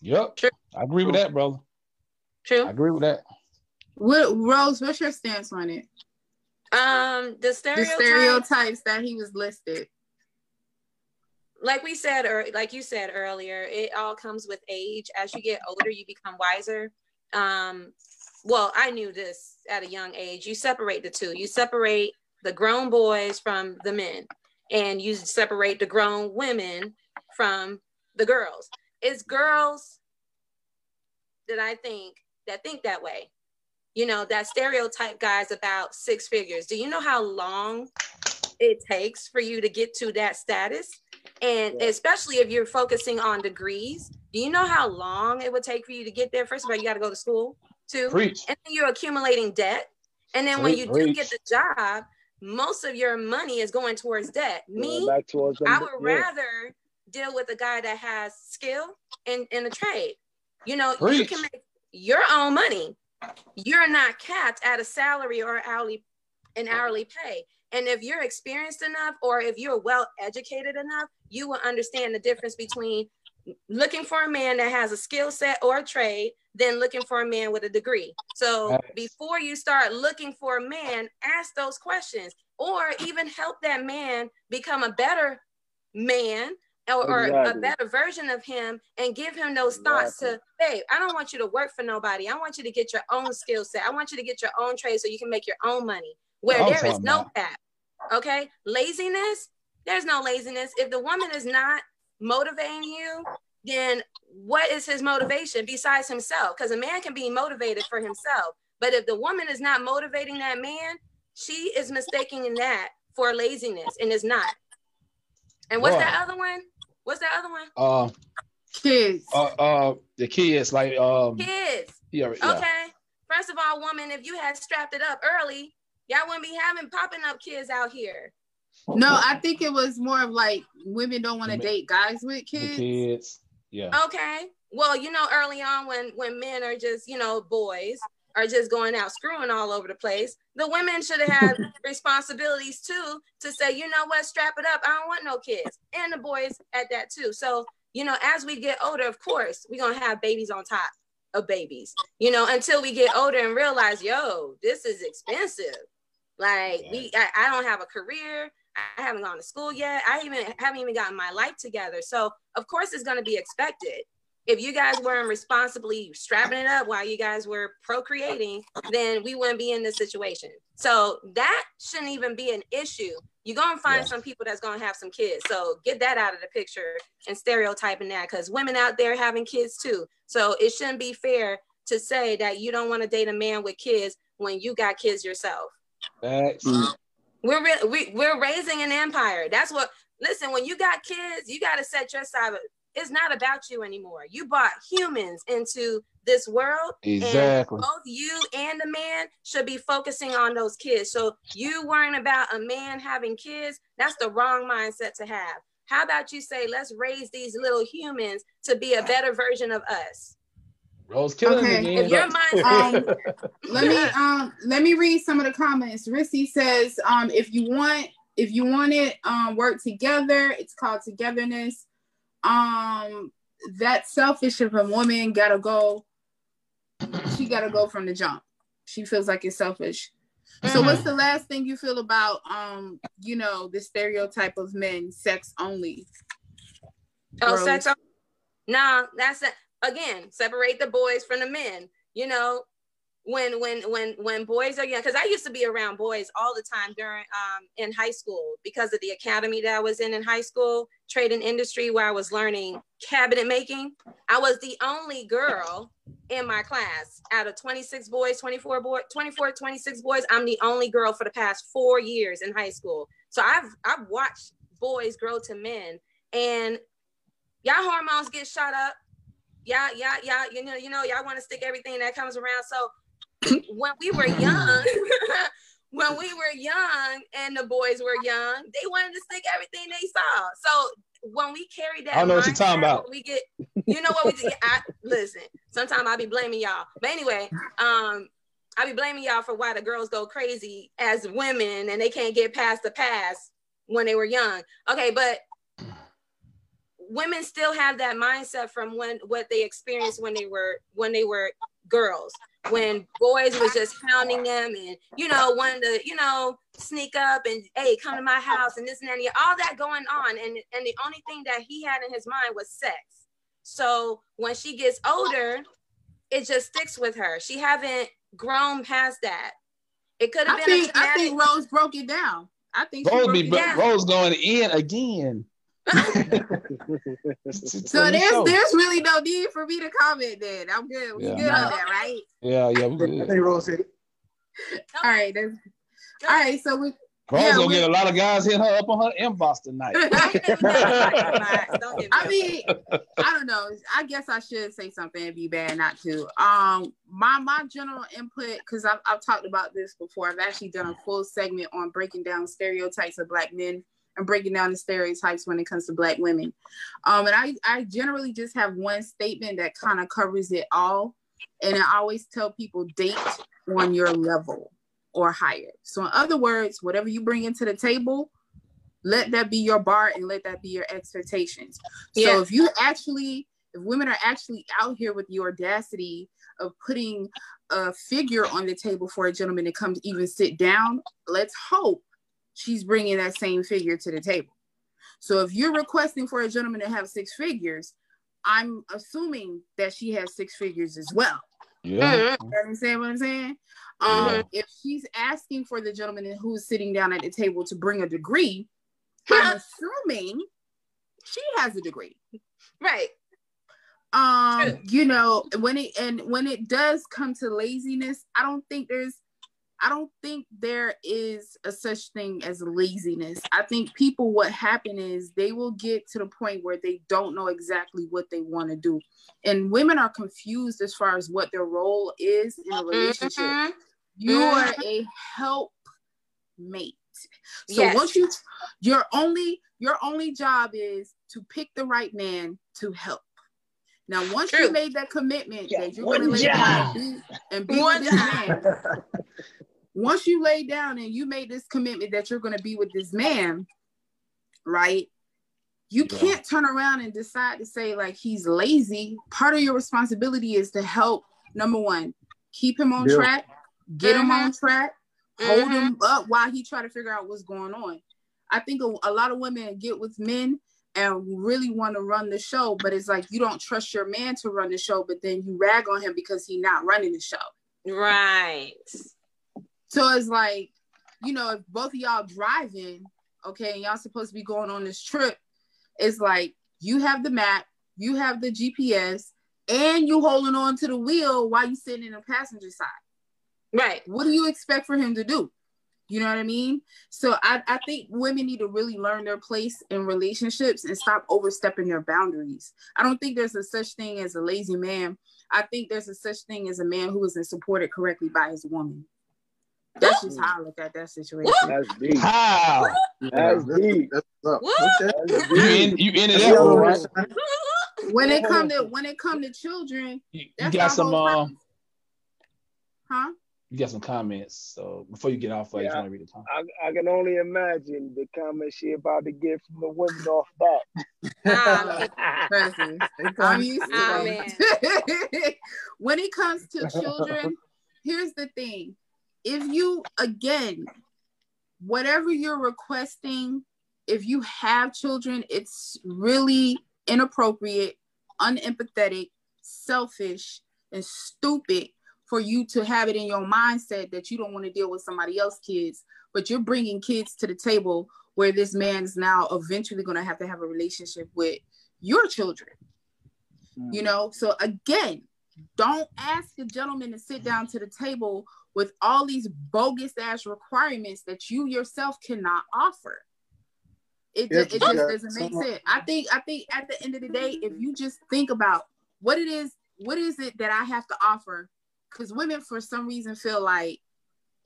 Yep. True. I agree with that, brother. True. I agree with that. What Rose, what's your stance on it? Um, the stereotypes, the stereotypes that he was listed. Like we said, or like you said earlier, it all comes with age. As you get older, you become wiser. Um, well, I knew this at a young age. You separate the two. You separate the grown boys from the men, and you separate the grown women from the girls. It's girls that I think that think that way. You know, that stereotype guys about six figures. Do you know how long it takes for you to get to that status? And yeah. especially if you're focusing on degrees, do you know how long it would take for you to get there? First of all, you got to go to school too. Preach. And then you're accumulating debt. And then when you Preach. do get the job, most of your money is going towards debt. Me, I would yeah. rather deal with a guy that has skill in, in the trade. You know, Preach. you can make your own money. You're not capped at a salary or hourly an hourly pay. And if you're experienced enough or if you're well educated enough, you will understand the difference between looking for a man that has a skill set or a trade than looking for a man with a degree. So before you start looking for a man, ask those questions or even help that man become a better man or, exactly. a better version of him and give him those thoughts exactly. to hey i don't want you to work for nobody. I want you to get your own skill set. I want you to get your own trade so you can make your own money. Where there is no cap okay? Laziness there's no laziness. If the woman is not motivating you then what is his motivation besides himself? Because a man can be motivated for himself but if the woman is not motivating that man she is mistaking that for laziness and is not. And what's Boy. that other one What's that other one? Uh, kids. Uh, uh, the kids like um. Kids. Yeah, yeah. Okay. First of all, woman, if you had strapped it up early, y'all wouldn't be having popping up kids out here. No, I think it was more of like women don't want to date guys with kids. The kids. Yeah. Okay. Well, you know, early on when when men are just you know boys are just going out screwing all over the place. The women should have *laughs* responsibilities too to say, you know what, strap it up. I don't want no kids. And the boys at that too. So you know, as we get older, of course, we're gonna have babies on top of babies, you know, until we get older and realize, yo, this is expensive. Like we, I, I don't have a career. I haven't gone to school yet. I even haven't even gotten my life together. So of course it's going to be expected. If you guys weren't responsibly strapping it up while you guys were procreating, then we wouldn't be in this situation. So that shouldn't even be an issue. You're gonna find yeah. some people that's gonna have some kids. So get that out of the picture and stereotyping that because women out there having kids too. So it shouldn't be fair to say that you don't want to date a man with kids when you got kids yourself. That's mm. We're re- we, we're raising an empire. That's what. Listen, when you got kids, you got to set your side. It's not about you anymore. You brought humans into this world. Exactly. both you and the man should be focusing on those kids. So you worrying about a man having kids, that's the wrong mindset to have. How about you say, let's raise these little humans to be a better version of us? Rose killing okay. again. If your mind, um, *laughs* let me *laughs* um let me read some of the comments. Rissy says, um, if you want if you want it um work together, it's called togetherness. Um, that selfish if a woman gotta go, she gotta go from the jump. She feels like it's selfish. Mm-hmm. So what's the last thing you feel about um, you know, the stereotype of men, sex only? Oh, sex only. No, that's it again, separate the boys from the men. You know, when when when when boys are young, because I used to be around boys all the time during um in high school because of the academy that I was in in high school, trade and industry, where I was learning cabinet making. I was the only girl in my class out of 26 boys 24 boy 24 26 boys i'm the only girl for the past four years in high school so i've i've watched boys grow to men and y'all hormones get shot up y'all, y'all, y'all, you know, you know, y'all want to stick everything that comes around. So when we were young, *laughs* when we were young and the boys were young, they wanted to stick everything they saw. So when we carry that, I know what you're talking about. We get, you know what we do. I listen. Sometimes I'll be blaming y'all, but anyway, um, I be blaming y'all for why the girls go crazy as women and they can't get past the past when they were young. Okay, but women still have that mindset from when what they experienced when they were when they were girls when boys was just hounding them and you know wanting to you know sneak up and hey come to my house and this and that and all that going on. And and the only thing that he had in his mind was sex. So when she gets older it just sticks with her. She haven't grown past that. It could have been think, I think Rose broke it down. I think Rose, be, Rose going in again so there's there's really no need for me to comment then. I'm good. We yeah. good on that, right? Yeah, yeah, we good. Hey, Rosie. All right, that's, all right. So we. Rose yeah, gonna we, get a lot of guys hitting her up on her inbox tonight. *laughs* *laughs* I mean, I don't know. I guess I should say something and be bad not to. Um, my my general input because I've I've talked about this before. I've actually done a full segment on breaking down stereotypes of black men and breaking down the stereotypes when it comes to black women. Um, and I, I generally just have one statement that kind of covers it all. And I always tell people date on your level or higher. So in other words, whatever you bring into the table, let that be your bar and let that be your expectations. Yeah. So if you actually, if women are actually out here with the audacity of putting a figure on the table for a gentleman to come to even sit down, let's hope she's bringing that same figure to the table. So if you're requesting for a gentleman to have six figures, I'm assuming that she has six figures as well. Yeah. You know what I'm saying what I'm saying? Um, yeah. if she's asking for the gentleman who's sitting down at the table to bring a degree, I'm assuming she has a degree. Right. Um, True. you know, when it and when it does come to laziness, I don't think there's I don't think there is a such thing as laziness. I think people, what happen is they will get to the point where they don't know exactly what they want to do. And women are confused as far as what their role is in a relationship. Mm-hmm. You are mm-hmm. a help mate. So yes. once you your only your only job is to pick the right man to help. Now, once True. you made that commitment yeah, that you're going to lay and be, and be with this man, *laughs* *laughs* once you lay down and you made this commitment that you're going to be with this man, right? You yeah. can't turn around and decide to say like he's lazy. Part of your responsibility is to help number one, keep him on yeah. track, get him on mm-hmm. track, hold mm-hmm. him up while he try to figure out what's going on. I think a, a lot of women get with men and really want to run the show, but it's like you don't trust your man to run the show, but then you rag on him because he's not running the show. Right. So it's like, you know, if both of y'all driving, okay, and y'all supposed to be going on this trip, it's like you have the map, you have the GPS, and you holding on to the wheel while you sitting in the passenger side. Right. What do you expect for him to do? You know what I mean? So I, I think women need to really learn their place in relationships and stop overstepping their boundaries. I don't think there's a such thing as a lazy man. I think there's a such thing as a man who isn't supported correctly by his woman. That's just how I look at that situation. That's deep. How? That's deep. That's You, in, you ended that When it come to when it come to children, you, you got some uh, huh? you got some comments. So before you get off, yeah, I just want to read the comment. I, I, can only imagine the comments she about to get from the women off that. *laughs* I'm used to *laughs* when it comes to children, here's the thing. If you again, whatever you're requesting, if you have children, it's really inappropriate, unempathetic, selfish, and stupid for you to have it in your mindset that you don't want to deal with somebody else's kids, but you're bringing kids to the table where this man's now eventually going to have to have a relationship with your children. Mm. You know, so again, don't ask a gentleman to sit down to the table with all these bogus ass requirements that you yourself cannot offer. It, it just doesn't make sense. I think I think at the end of the day, if you just think about what it is, what is it that I have to offer because women for some reason feel like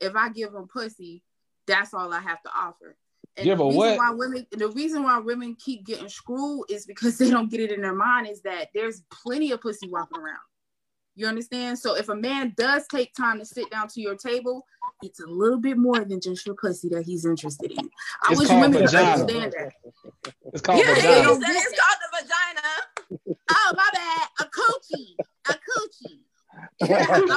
if I give them pussy, that's all I have to offer. And give the reason what? why women the reason why women keep getting screwed is because they don't get it in their mind is that there's plenty of pussy walking around. You understand? So if a man does take time to sit down to your table, it's a little bit more than just your pussy that he's interested in. I it's wish women could understand that. It's called yeah, vagina. It's called the vagina. Oh my bad. A coochie. A coochie.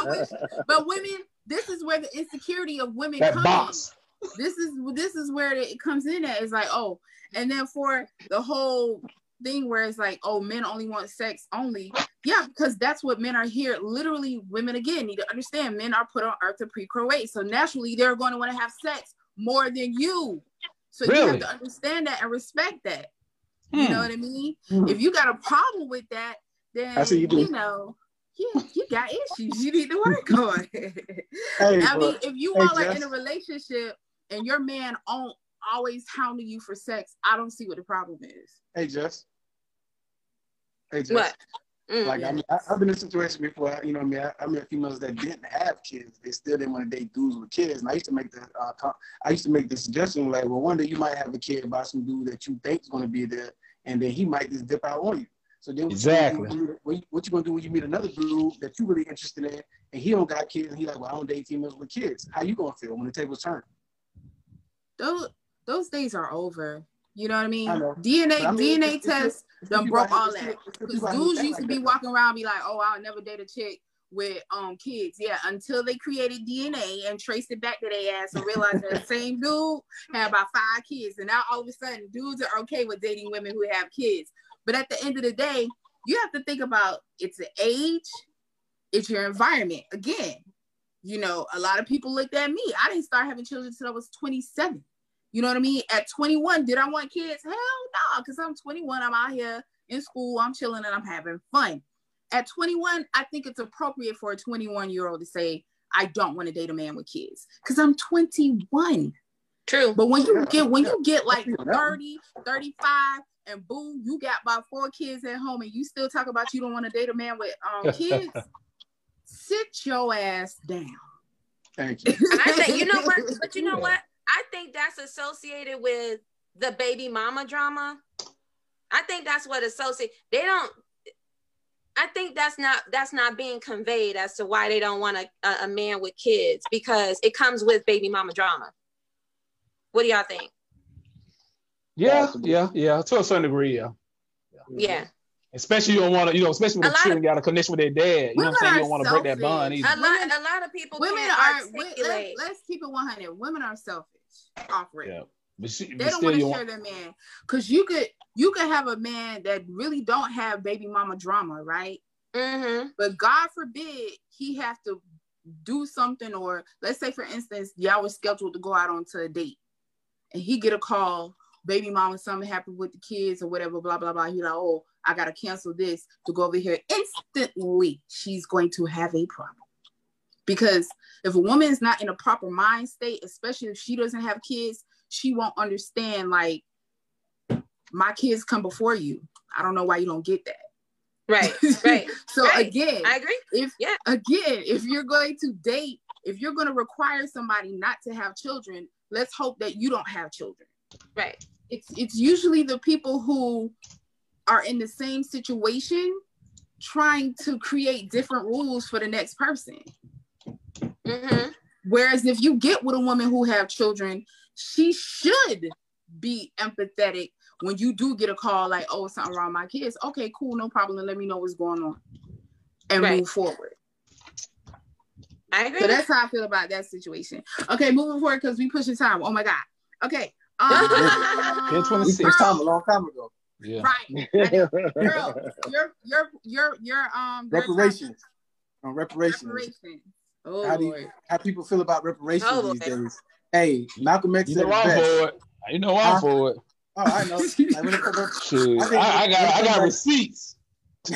wish, but women, this is where the insecurity of women that comes. Box. This is this is where it comes in at. It's like, oh, and then for the whole thing where it's like, oh, men only want sex only. Yeah, because that's what men are here. Literally, women again need to understand men are put on earth to procreate. So naturally, they're going to want to have sex more than you. So really? you have to understand that and respect that. Hmm. You know what I mean? Hmm. If you got a problem with that, then you, you know yeah, you got issues you need to work *laughs* on. hey, I mean, if you hey, all are in a relationship and your man on always hounding you for sex, I don't see what the problem is. Hey, Jess. Hey, Jess. What? Mm, like I mean, I, have been in a situation before. You know, I mean, I, I met females that didn't have kids. They still didn't want to date dudes with kids. And I used to make the, uh, I used to make the suggestion like, well, one day you might have a kid by some dude that you think is going to be there, and then he might just dip out on you. So then exactly what, what you gonna do when you meet another dude that you really interested in and he don't got kids and he like, well, I don't date females with kids. How you gonna feel when the tables turn? Those those days are over. You know what I mean? I DNA I mean, DNA tests done broke all that. Because dudes used to be walking around be like, oh, I'll never date a chick with um kids. Yeah, until they created DNA and traced it back to their ass and realized that the same dude had about five kids. And now all of a sudden dudes are okay with dating women who have kids. But at the end of the day, you have to think about it's the age, it's your environment. Again, you know, a lot of people looked at me. I didn't start having children until I was 27. You know what I mean? At 21, did I want kids? Hell no, because I'm 21. I'm out here in school, I'm chilling and I'm having fun. At 21, I think it's appropriate for a 21 year old to say, I don't want to date a man with kids because I'm 21. True. But when you get when you get like 30, 35, and boom, you got about four kids at home, and you still talk about you don't want to date a man with um, *laughs* kids. Sit your ass down. Thank you. I think you know what, but you know *laughs* what? I think that's associated with the baby mama drama. I think that's what associate. They don't. I think that's not that's not being conveyed as to why they don't want a, a man with kids because it comes with baby mama drama. What do y'all think? Yeah, yeah, yeah. To a certain degree, yeah. Yeah. Especially you don't want to, you know, especially when A the lot children got a connection with their dad. You know what I'm saying? You don't want to break that bond either. A lot, a lot of people Women can't are. we- articulate. Let's, let's keep it one hundred. Women are selfish. Off rip. Yeah. But, she, They but don't want to share their man because you could you could have a man that really don't have baby mama drama, right? mm-hmm. But God forbid he have to do something, or let's say for instance, y'all was scheduled to go out onto a date, and he get a call, baby mama, something happened with the kids or whatever, blah blah blah. He like, oh, I gotta cancel this to go over here. Instantly, she's going to have a problem because if a woman is not in a proper mind state, especially if she doesn't have kids, she won't understand like my kids come before you. I don't know why you don't get that. Right, *laughs* right. so Right. again, I agree. if Yeah. again, if you're going to date, if you're going to require somebody not to have children, let's hope that you don't have children. Right. It's it's usually the people who are in the same situation trying to create different rules for the next person. Mm-hmm. Whereas if you get with a woman who have children, she should be empathetic when you do get a call like, oh, something wrong with my kids. Okay, cool, no problem. Let me know what's going on and Right. move forward. I agree. So that's how I feel about that situation. Okay, moving forward because we pushing time. Oh my god. Okay. *laughs* Um, Yeah, 26. We time a long time ago. Yeah. Right. *laughs* Girl, your your your your um your Reparations. On topic- reparations. reparations. Oh How do you- How people feel about reparations Oh, these boy. days. Hey, Malcolm X You said know it I'm best. for it. You know I'm Huh? for it. Oh, I know. *laughs* Like, when it comes up- Shoot. I I, think- I got I got like- receipts. *laughs*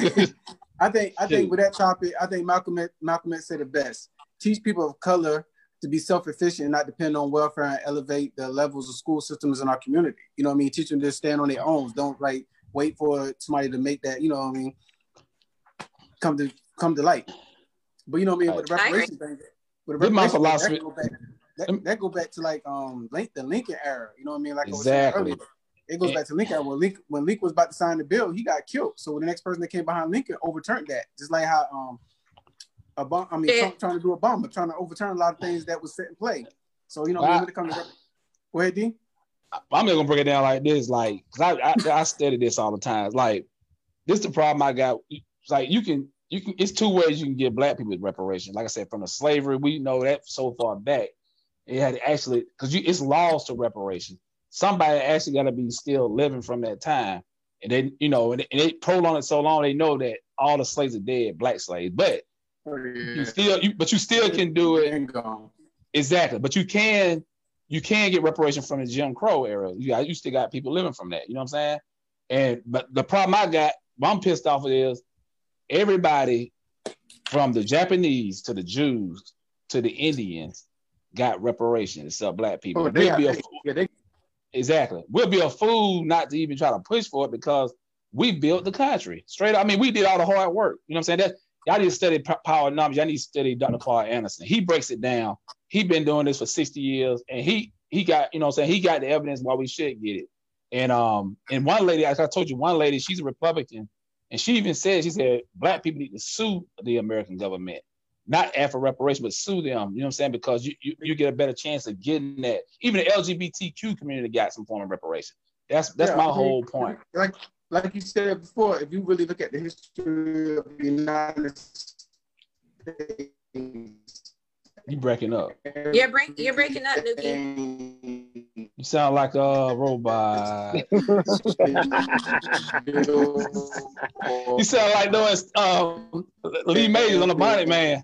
I think I Shoot. think with that topic, I think Malcolm X, Malcolm X said it best. Teach people of color to be self-efficient and not depend on welfare and elevate the levels of school systems in our community. You know what I mean? Teach them to stand on their own. Don't like wait for somebody to make that, you know what I mean, come to come to light. But you know what I mean? With the I agree. reparation thing, with the This my reparation thing, philosophy. that go back, that, that go back to like um Link, the Lincoln era. You know what I mean? Like I was saying Exactly. earlier. It goes back to Lincoln. When Lincoln, when Lincoln was about to sign the bill, he got killed. So the next person that came behind Lincoln overturned that. Just like how um, Obama, I mean, Yeah. Trump trying to do Obama, trying to overturn a lot of things that was set in play. So you know, Wow. when it comes to go ahead, Dean. I'm just gonna break it down like this, like, cause I, I I study this all the time. Like, this is the problem I got. Like you can you can it's two ways you can give black people reparations. Like I said, from the slavery, we know that so far back. It had actually because you it's laws to reparation. Somebody actually got to be still living from that time, and they you know and they, and they prolong it so long they know that all the slaves are dead, black slaves. But oh, you still you but you still can do it Exactly, but you can you can get reparation from the Jim Crow era. You got you still got people living from that. You know what I'm saying? And but the problem I got, what I'm pissed off with is everybody from the Japanese to the Jews to the Indians got reparations except black people. Oh, they we'll be a, got- yeah, they exactly. We'll be a fool not to even try to push for it because we built the country straight. up. I mean, we did all the hard work. You know what I'm saying? That y'all need to study PowerNomics. Y'all need to study Dr. Claud Anderson. He breaks it down. He's been doing this for 60 years, and he he got you know what I'm saying he got the evidence why we should get it. And um and one lady, as I told you, one lady, she's a Republican, and she even said she said black people need to sue the American government, not ask for reparation, but sue them. You know what I'm saying? Because you you, you get a better chance of getting that. Even the LGBTQ community got some form of reparation. That's that's Yeah, my I mean, whole point. Like like you said before, if you really look at the history of the United States, You breaking up. You're break- you're breaking up, You sound like a robot. *laughs* You sound like doing um, Lee Majors on the Bionic Man.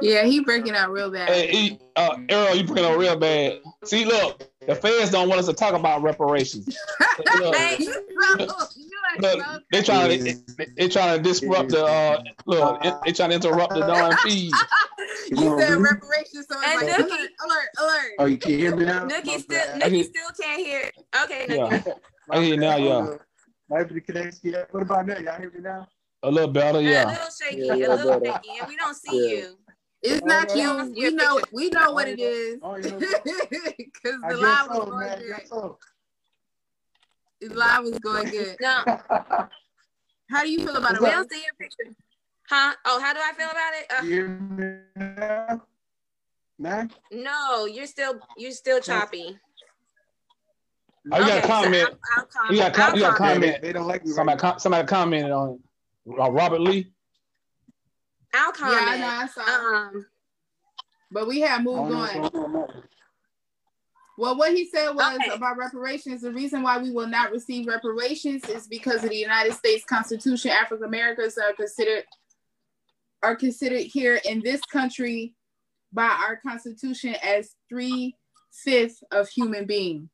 Yeah, he breaking out real bad. Hey, he, uh, Errol, you breaking up real bad. See, look, the fans don't want us to talk about reparations. Look, *laughs* Hey. You so- you are look, they trying to they, they trying to disrupt the uh, look. They, they trying to interrupt the darn feed. *laughs* You said reparations, so And it's like Nookie- alert, alert, alert. Oh, you can hear me now? Nookie My still bad. Nookie still can't hear. Okay, Nookie. Yeah, I hear you now, yeah, Maybe the connection. Yeah. What about now? Y'all hear me now? a little better, A yeah. A little shaky, Yeah, a yeah, little shaky, and we don't see Yeah. you. It's Oh, not yeah. you. We know. We know what it is. Oh, *laughs* you Because the live was going man. good. So. The live was going good. No, *laughs* How do you feel about it? we Will? don't see your picture. Huh? Oh, how do I feel about it? Uh, You now? Now? no, you're still you're still choppy. Oh, you got a Okay, so comment. I'll- I'll comment. You got, com- you got a comment. comment. They don't like me. Somebody, Right com- somebody commented on uh, Robert Lee. I'll Yeah, I know. I saw. Um, but we have moved on. on. Well, what he said was Okay. about reparations. The reason why we will not receive reparations is because of the United States Constitution. African Americans are considered are considered here in this country by our Constitution as three fifths of human being.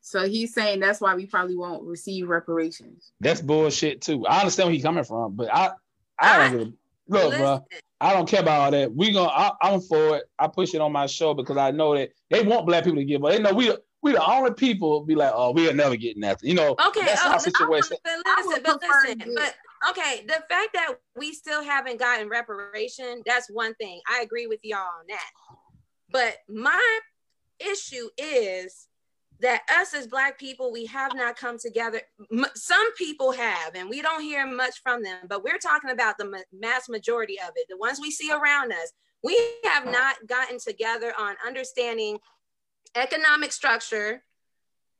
So he's saying that's why we probably won't receive reparations. That's bullshit too. I understand where he's coming from, but I, I don't give a, look, listen, bro. I don't care about all that. We gonna, I, I'm for it. I push it on my show because I know that they want black people to give, but they know we, we the only people be like, oh, we'll never get nothing. You know, Okay, that's uh, oh, our situation. But listen, but listen, to- but okay, the fact that we still haven't gotten reparation, that's one thing. I agree with y'all on that. But my issue is that us as black people, we have not come together. Some people have, and we don't hear much from them, but we're talking about the ma- mass majority of it, the ones we see around us. We have not gotten together on understanding economic structure.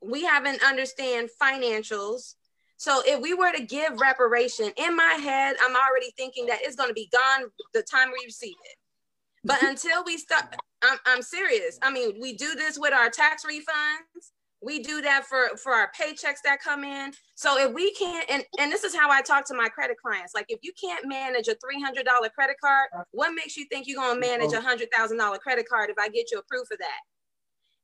We haven't understand financials. So if we were to give reparation, in my head, I'm already thinking that it's going to be gone the time we receive it. But until we stop, I'm, I'm serious. I mean, we do this with our tax refunds. We do that for for our paychecks that come in. So if we can't, and and this is how I talk to my credit clients. Like if you can't manage a three hundred dollar credit card, what makes you think you're gonna manage a hundred thousand dollar credit card if I get you approved for that?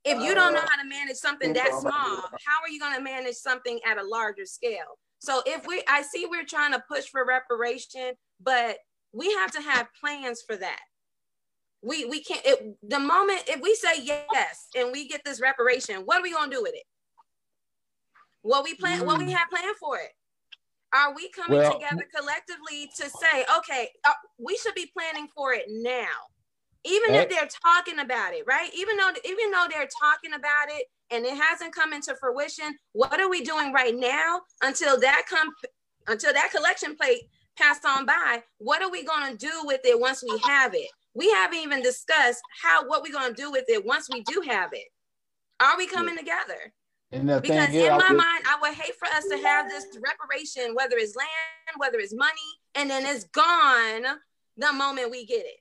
If you don't know how to manage something that small, how are you going to manage something at a larger scale? So if we, I see we're trying to push for reparation, but we have to have plans for that. We we can't. It, the moment if we say yes and we get this reparation, what are we going to do with it? What we plan? What we have planned for it? Are we coming Well- together collectively to say, okay, uh, we should be planning for it now? even if Eh. they're talking about it, right? Even though even though they're talking about it and it hasn't come into fruition, what are we doing right now until that come until that collection plate passed on by? What are we going to do with it once we have it? We haven't even discussed how what we're going to do with it once we do have it. Are we coming together? And the Because thing is, in I my feel- mind, I would hate for us to have this reparation, whether it's land, whether it's money, and then it's gone the moment we get it.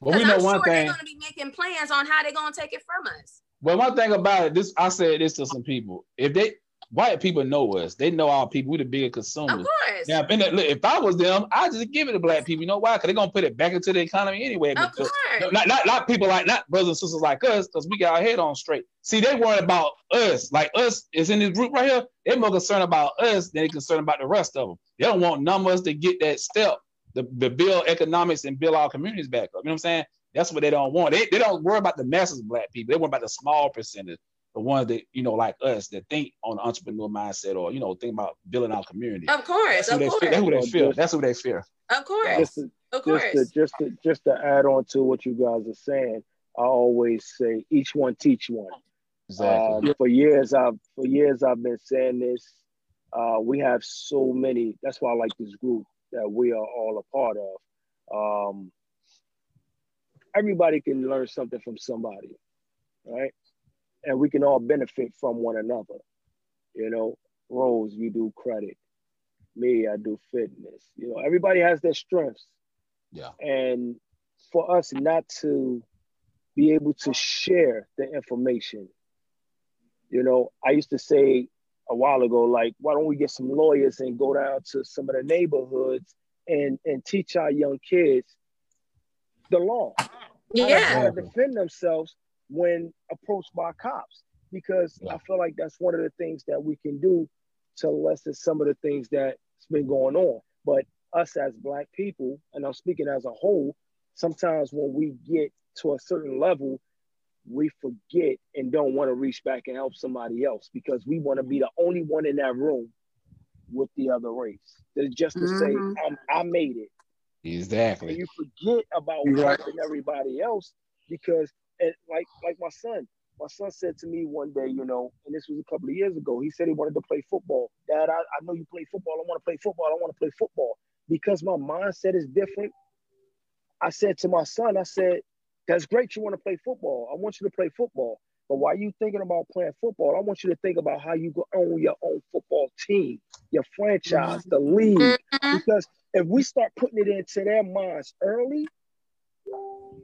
well, we know I'm one sure thing. they're going to be making plans on how they're going to take it from us. Well, one thing about it, this I said this to some people. If they white people know us, they know our people. We the bigger Of consumers. course. Now, if I was them, I just give it to black people. You know why? Because they're gonna put it back into the economy anyway. Of course. not, not not people like not brothers and sisters like us, because we got our head on straight. See, they worry about us, like us is in this group right here. They're more concerned about us than they're concerned about the rest of them. They don't want numbers to get that step, the, the build economics and build our communities back up. You know what I'm saying? That's what they don't want. They, they don't worry about the masses of black people. They worry about the small percentage, the ones that you know, like us, that think on the entrepreneur mindset or you know, think about building our community. Of course. That's who Of they course. fear. That's who they Well, fear. That's who they fear. Of course. Just to, Of just to just to just to add on to what you guys are saying, I always say each one teach one. Exactly. Um, for years, I've for years I've been saying this. Uh, we have so many. That's why I like this group that we are all a part of. Um, everybody can learn something from somebody, right? And we can all benefit from one another. You know, Rose, you do credit. Me, I do fitness. You know, everybody has their strengths. Yeah. And for us not to be able to share the information, you know, I used to say a while ago, like, why don't we get some lawyers and go down to some of the neighborhoods and and teach our young kids the law, Yeah. how to defend themselves when approached by cops, because Yeah. I feel like that's one of the things that we can do to lessen some of the things that's been going on. But us as black people, and I'm speaking as a whole, sometimes when we get to a certain level, we forget and don't want to reach back and help somebody else because we want to be the only one in that room with the other race. That's just to Mhm. say, I'm, I made it. And Exactly. you forget about right. helping everybody else because, and like like my son, my son said to me one day, you know, and this was a couple of years ago. He said he wanted to play football. Dad, I, I know you play football. I want to play football. I want to play football because my mindset is different. I said to my son, I said, that's great. You want to play football. I want you to play football. But while you thinking about playing football, I want you to think about how you go own your own football team, your franchise, the league. Mhm. Because if we start putting it into their minds early,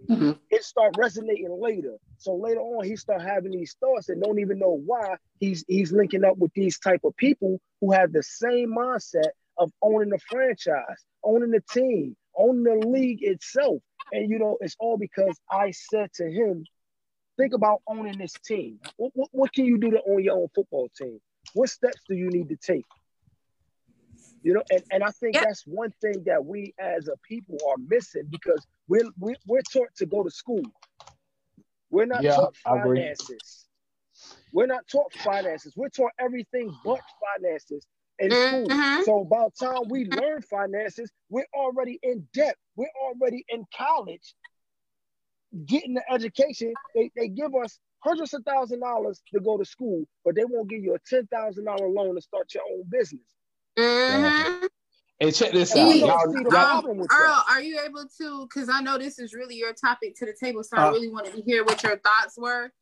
Mhm. it start resonating later. So later on, he start having these thoughts and don't even know why he's he's linking up with these type of people who have the same mindset of owning the franchise, owning the team, owning the league itself. And you know, it's all because I said to him, think about owning this team. What, what, what can you do to own your own football team? What steps do you need to take? You know, and, and I think Yep. that's one thing that we as a people are missing because we're we're, we're taught to go to school. We're not Yeah, taught I agree. finances. We're not taught finances. We're taught everything but finances in school. Mm-hmm. So by the time we learn finances, we're already in debt. We're already in college getting the education. They, they give us hundreds of thousand dollars to go to school, but they won't give you a ten thousand dollar loan to start your own business. Mhm. Hey, check this out. we don't Y'all, y'all, problem Earl, are you able to? Because I know this is really your topic to the table, so I Uh, really wanted to hear what your thoughts were.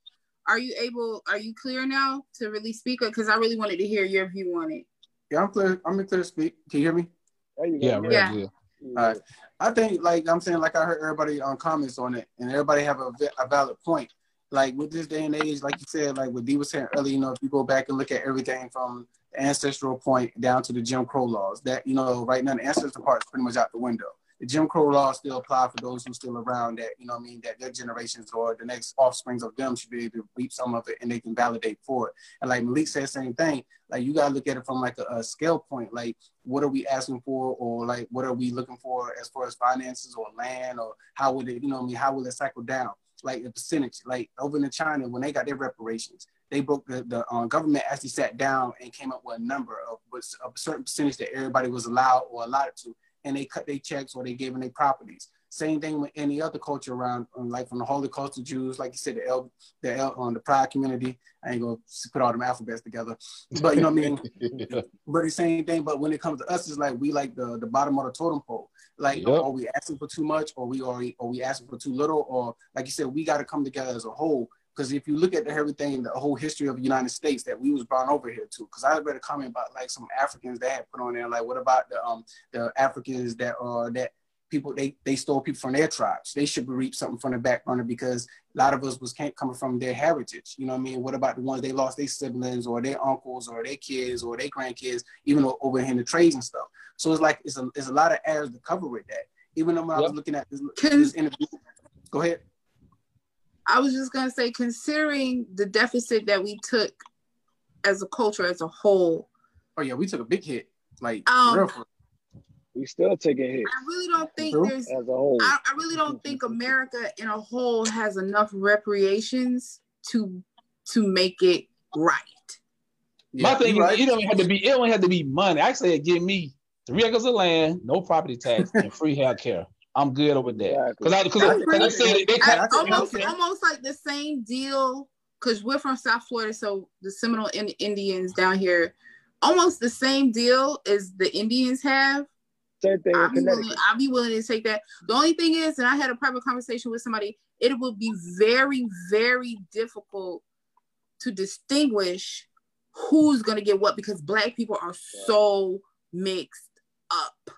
Are you able? Are you clear now to really speak? Because I really wanted to hear your view on it. Yeah, I'm clear. I'm clear to speak. Can you hear me? There you go. yeah, Yeah. good. All right. I think, like I'm saying, like I heard everybody on comments on it, and everybody have a, a valid point. Like with this day and age, like you said, like what Dee was saying earlier, you know, if you go back and look at everything from ancestral point down to the Jim Crow laws, that you know, right now the ancestral part is pretty much out the window. The Jim Crow laws still apply for those who still around. That you know, I mean, that their generations or the next offsprings of them should be able to reap some of it, and they can validate for it. And like Malik said, same thing. Like you gotta look at it from like a, a scale point. Like what are we asking for, or like what are we looking for as far as finances or land, or how would it, you know, I mean, how will it cycle down? Like the percentage, like over in China when they got their reparations, they broke the the um, government actually sat down and came up with a number of a certain percentage that everybody was allowed or allotted to, and they cut their checks or they gave them their properties. Same thing with any other culture around, um, like from the Holocaust to Jews, like you said, the L, the L, on the Pride community. I ain't gonna put all them alphabets together, but you know what I mean. *laughs* But the same thing. But when it comes to us, it's like we like the the bottom of the totem pole. Like, Yep. are we asking for too much, or we are, are we asking for too little, or like you said, we got to come together as a whole. Because if you look at everything, the whole history of the United States that we was brought over here to, because I read a comment about like some Africans that had put on there, like what about the um the Africans that are that people they they stole people from their tribes. They should reap something from the back burner because a lot of us was can't coming from their heritage. You know what I mean? What about the ones they lost their siblings or their uncles or their kids or their grandkids, even o- over in the trades and stuff. So it's like it's a it's a lot of areas to cover with that. Even though when I was Yep. looking at this, this interview, go ahead. I was just gonna say, considering the deficit that we took as a culture as a whole, Oh yeah, we took a big hit. Like Um, real for real. We still taking hit. I really don't think True. there's. as a whole. I, I really don't think America in a whole has enough reparations to to make it right. My thing you is, right. it don't have to be. It don't have to be money. I said, give me three acres of land, no property tax, and free health care. I'm good over that. Exactly. Because I, because I said it, they I- cut, almost okay. almost like the same deal because we're from South Florida, so the Seminole in- Indians down here, almost the same deal as the Indians have. Same thing I'll be, willing, I'll be willing to take that. The only thing is, and I had a private conversation with somebody, it will be very, very difficult to distinguish who's going to get what because Black people are so mixed up.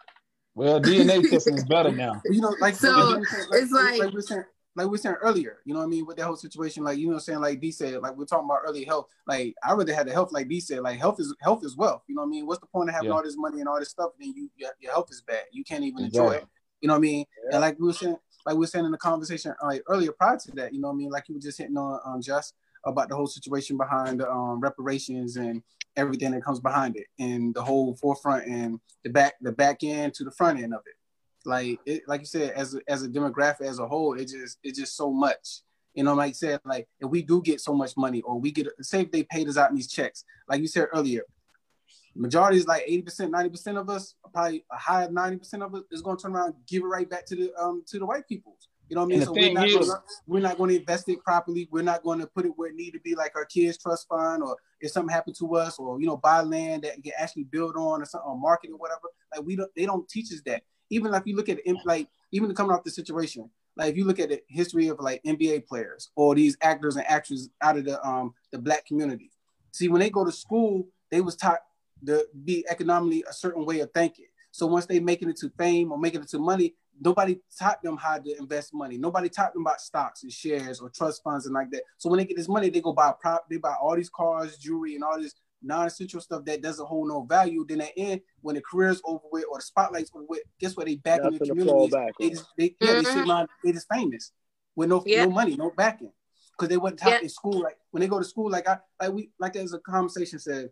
Well, DNA *laughs* testing is better now. you know, like So, like we were saying- it's like- like we were saying, like we were saying earlier, you know what I mean, with that whole situation, like you know, what I'm saying like D said, like we're talking about early health. Like I really had the health, like D said, like health is health is wealth. You know what I mean? What's the point of having Yeah. all this money and all this stuff, and then you your, your health is bad. You can't even enjoy it. You know what I mean? Yeah. And like we were saying, like we were saying in the conversation like earlier prior to that, you know what I mean? Like you were just hitting on um, just about the whole situation behind um, reparations and everything that comes behind it, and the whole forefront and the back, the back end to the front end of it like it, like you said, as a, as a demographic as a whole, it just it's just so much. You know, like I said, like if we do get so much money, or we get say if they paid us out in these checks, like you said earlier, majority is like eighty percent, ninety percent of us, probably a high ninety percent of us is going to turn around give it right back to the um to the white people. You know what I mean? So we're not, is- gonna, we're not going to invest it properly. We're not going to put it where it need to be, like our kids trust fund, or if something happened to us, or you know, buy land that you can actually build on, or something, or market or whatever. Like we don't, they don't teach us that. Even like you look at like even coming off the situation, like if you look at the history of like NBA players or these actors and actresses out of the um the black community. See, when they go to school, they was taught to be economically a certain way of thinking. So once they making it to fame or making it to money, nobody taught them how to invest money. Nobody taught them about stocks and shares or trust funds and like that. So when they get this money, they go buy prop, they buy all these cars, jewelry, and all this non-essential stuff that doesn't hold no value. Then at the end, when the career's over with or the spotlight's over with, guess what? They back Nothing in the community. They just they, yeah, mm-hmm. they sit around, they just famous with no yeah. no money, no backing. Because they wasn't taught yeah. in school. Like when they go to school, like I like we like as a conversation said,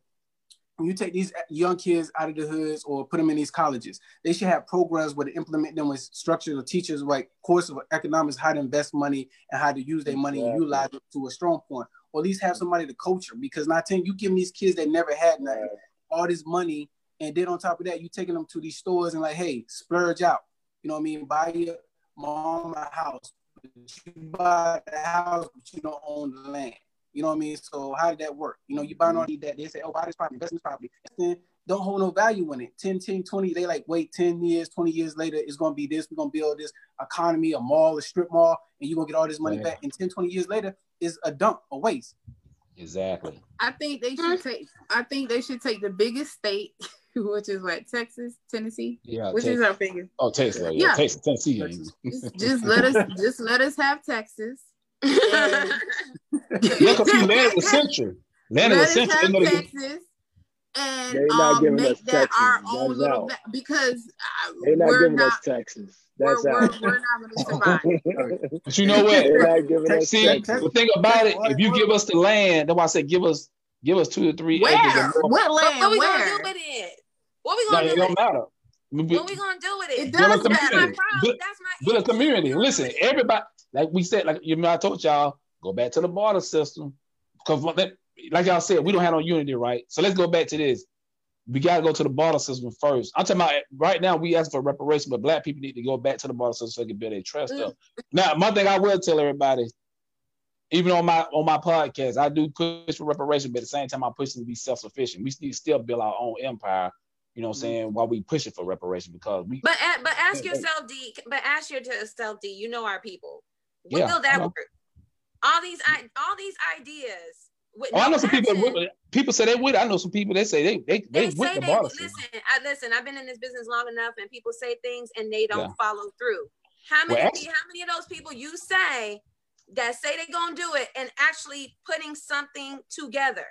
when you take these young kids out of the hoods or put them in these colleges, they should have programs where to implement them with structures or teachers like course of economics, how to invest money and how to use their money and utilize it to a strong point or at least have somebody to coach them. Because not ten, you give these kids that never had nothing, all this money, and then on top of that, you taking them to these stores and like, hey, splurge out. You know what I mean? Buy your mom a house. But you buy the house, but you don't own the land. You know what I mean? So how did that work? You know, you buy mm-hmm. on that, they say, oh, buy this property, invest in this property. Then don't hold no value in it. 10, 10, 20, they like wait 10 years, 20 years later, it's gonna be this. We're gonna build this economy, a mall, a strip mall, and you're gonna get all this money yeah. back. And 10, 20 years later, is a dump, a waste. Exactly. I think they should take. I think they should take the biggest state, *laughs* which is what Texas, Tennessee. Yeah, which Texas. is our biggest. Oh, Texas. Yeah, yeah. Texas, Tennessee. Just, just let us. Just let us have Texas. And... *laughs* Look, a few land essential. Land essential. Texas and um, make that Texas. our own That's little ba- because uh, they're not giving not, us Texas. That's we're, we're, we're, not going *laughs* to survive. but you know what? See, the thing about it, if you give us the land, that's why I said give us give us two to three Where? acres. What land? What we Where? gonna do with it? What we gonna no, do? It don't matter. What we gonna do with it? It does matter. That's my problem. Build, That's my build a community. Listen, everybody, like we said, like you know, I told y'all, go back to the barter system because like y'all said, we don't have no unity, right? So let's go back to this we got to go to the barter system first. I'm talking about right now. We ask for reparation, but black people need to go back to the barter system so they can build their trust up. Now, one thing I will tell everybody, even on my on my podcast, I do push for reparation, but at the same time, I push pushing to be self sufficient. We need to still build our own empire. You know what I'm mm-hmm. saying? While we pushing for reparation, because we. But but ask yourself, D. But ask yourself, D. You know our people. When yeah, will that work? All these all these ideas with oh, no I know some people. People say they would. I know some people. They say they they they, they with the bar. Listen, I listen. I've been in this business long enough, and people say things and they don't yeah. follow through. How many? Well, how many of those people you say that say they're gonna do it and actually putting something together?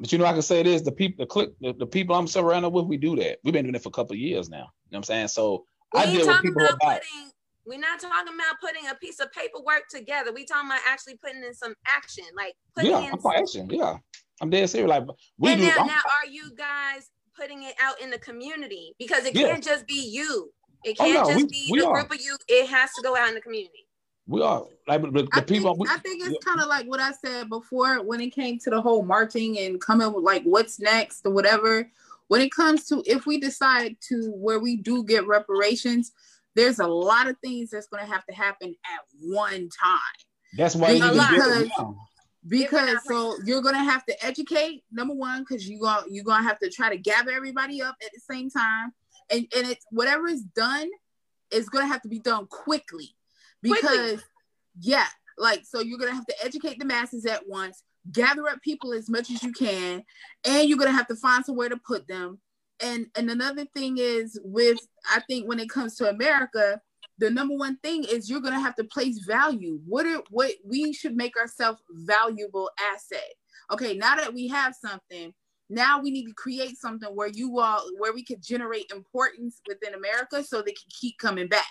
But you know, I can say this: the people, the click, the, the people I'm surrounded with, we do that. We've been doing it for a couple of years now. You know what I'm saying? So we I deal with people about, about putting we're not talking about putting a piece of paperwork together. We talking about actually putting in some action, like putting yeah, in some action. Yeah, I'm dead serious. Like we and do. Now, now, are you guys putting it out in the community? Because it yeah. can't just be you. It oh, can't oh, no, just we, be we a group of you. It has to go out in the community. We are like the, the I people. Think, we, I think it's yeah. kind of like what I said before when it came to the whole marching and coming with like what's next or whatever. When it comes to if we decide to where we do get reparations, there's a lot of things that's going to have to happen at one time. That's why you because, because so you're going to have to educate number one because you going you're going to have to try to gather everybody up at the same time, and and it's whatever is done is going to have to be done quickly because quickly. yeah, like so you're going to have to educate the masses at once, gather up people as much as you can, and you're going to have to find somewhere to put them and and another thing is with i think when it comes to america the number one thing is you're going to have to place value. What are what we should make ourselves valuable asset. Okay now that we have something now we need to create something where you all where we could generate importance within america so they can keep coming back.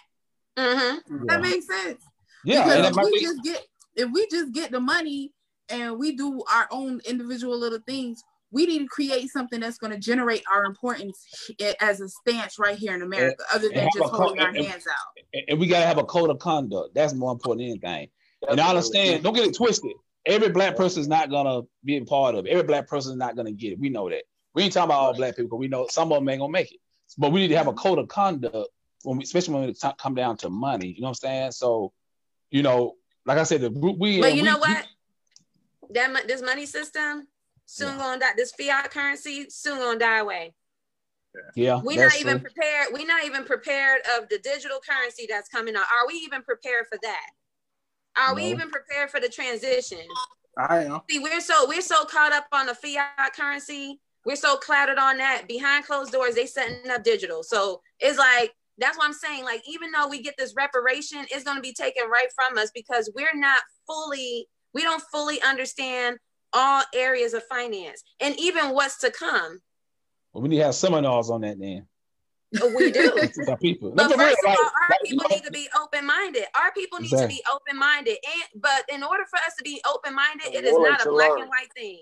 Mm-hmm. that makes sense. Yeah because if we be- just get if we just get the money and we do our own individual little things we need to create something that's going to generate our importance as a stance right here in America, and, other than just holding our and, hands out. And we got to have a code of conduct. That's more important than anything. And I understand, don't get it twisted. Every black person is not gonna be a part of it. Every black person is not gonna get it. We know that. We ain't talking about all black people. We know some of them ain't gonna make it. But we need to have a code of conduct when we, especially when it come down to money. You know what I'm saying? So, you know, like I said, the group we. But you we, know what? We, that this money system soon yeah. gonna die. This fiat currency soon gonna die away. Yeah, we're not even true. prepared. We're not even prepared of the digital currency that's coming out. Are we even prepared for that? Are no. we even prepared for the transition? I am. See, we're so we're so caught up on the fiat currency. We're so clouded on that. Behind closed doors, they setting up digital. So it's like that's what I'm saying. Like, even though we get this reparation, it's going to be taken right from us because we're not fully, we don't fully understand all areas of finance and even what's to come. Well, we need to have seminars on that then. Oh, we do. *laughs* our people. But first real, of all, our like, people need to be open-minded. Our people need exactly. to be open-minded. And but in order for us to be open-minded, it is not a black learn. and white thing.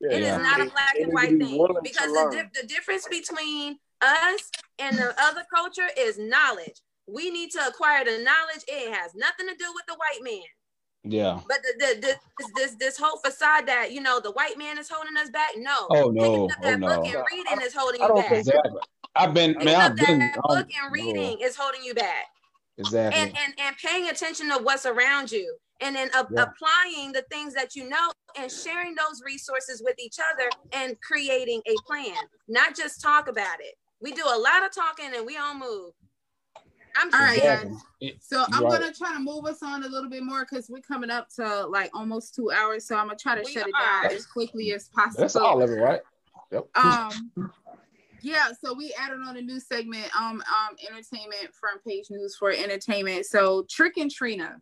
Yeah, it yeah. is not a black and white thing. Because the, di- the difference between us and the other culture is knowledge. We need to acquire the knowledge. It has nothing to do with the white man. Yeah. But the, the, this, this this whole facade that you know the white man is holding us back. No. Oh no. Picking up that oh, book and reading is holding you back. Exactly. I've been Picking man. I've up been that book and reading no. is holding you back. Exactly. And and and paying attention to what's around you, and then uh, yeah. applying the things that you know, and sharing those resources with each other, and creating a plan. Not just talk about it. We do a lot of talking and we don't move. I'm all right, guys. So I'm right. gonna try to move us on a little bit more because we're coming up to like almost two hours. So I'm gonna try to we shut it down as quickly as possible. That's all of it, right? Yep. Um. Yeah, so we added on a new segment, um, um, entertainment front page news for entertainment. So Trick and Trina,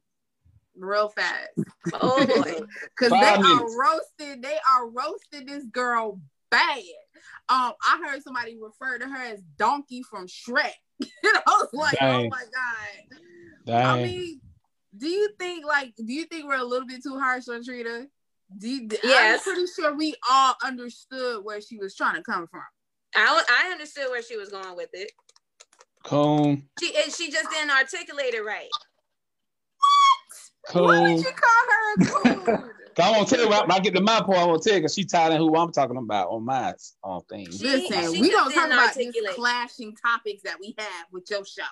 real fast. Oh boy, *laughs* because they are roasted. They are roasting this girl bad. Um, I heard somebody refer to her as Donkey from Shrek. And *laughs* I was like, oh Dang. oh my god. Dang. I mean, do you think like do you think we're a little bit too harsh on Trina? Do you, yes. I'm pretty sure we all understood where she was trying to come from. I I understood where she was going with it. Cone. She she just didn't articulate it right. What? Cone. Why did you call her a coon? *laughs* I won't tell you when I get to my point. I won't tell you because she tied in who I'm talking about on my on things. Listen, she we don't talk about these clashing topics that we have with your show.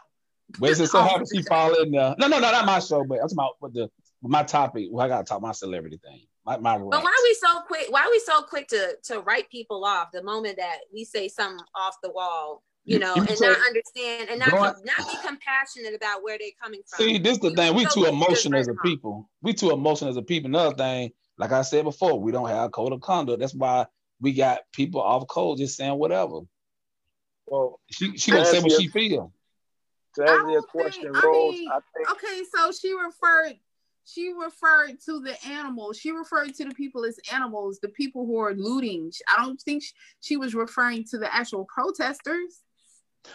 But is it so *laughs* happy she fall in there? No, no, no, not my show, but I'm talking about with the with my topic. Well, I gotta talk my celebrity thing. My, my but why are we so quick? Why are we so quick to to write people off the moment that we say something off the wall? You know, and not understand and not, not be compassionate about where they're coming from. See, this is the thing. We too emotional as a people. We too emotional as a people. Another thing, like I said before, we don't have a code of conduct. That's why we got people off code just saying whatever. Well, she she gonna say what she feel. To answer your question, think, Rose, I, mean, I think. Okay, so she referred she referred to the animals. She referred to the people as animals, the people who are looting. I don't think she was referring to the actual protesters.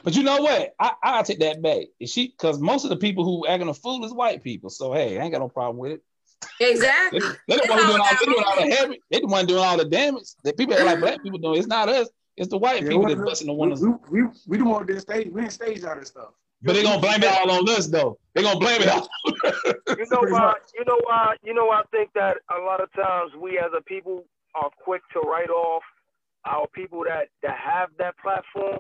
But you know what? I I take that back. Is she because most of the people who acting a fool is white people. So hey, I ain't got no problem with it. Exactly. they, they the one doing all, doing all the heavy. They the one doing all the damage. The people like black people doing. It's not us. It's the white yeah, people that busting the windows. We, we, we the one that stage. We didn't stage all this stuff. But they're gonna blame it all on us though. They're gonna blame it all. you know why? You know why? You know I think that a lot of times we as a people are quick to write off our people that that have that platform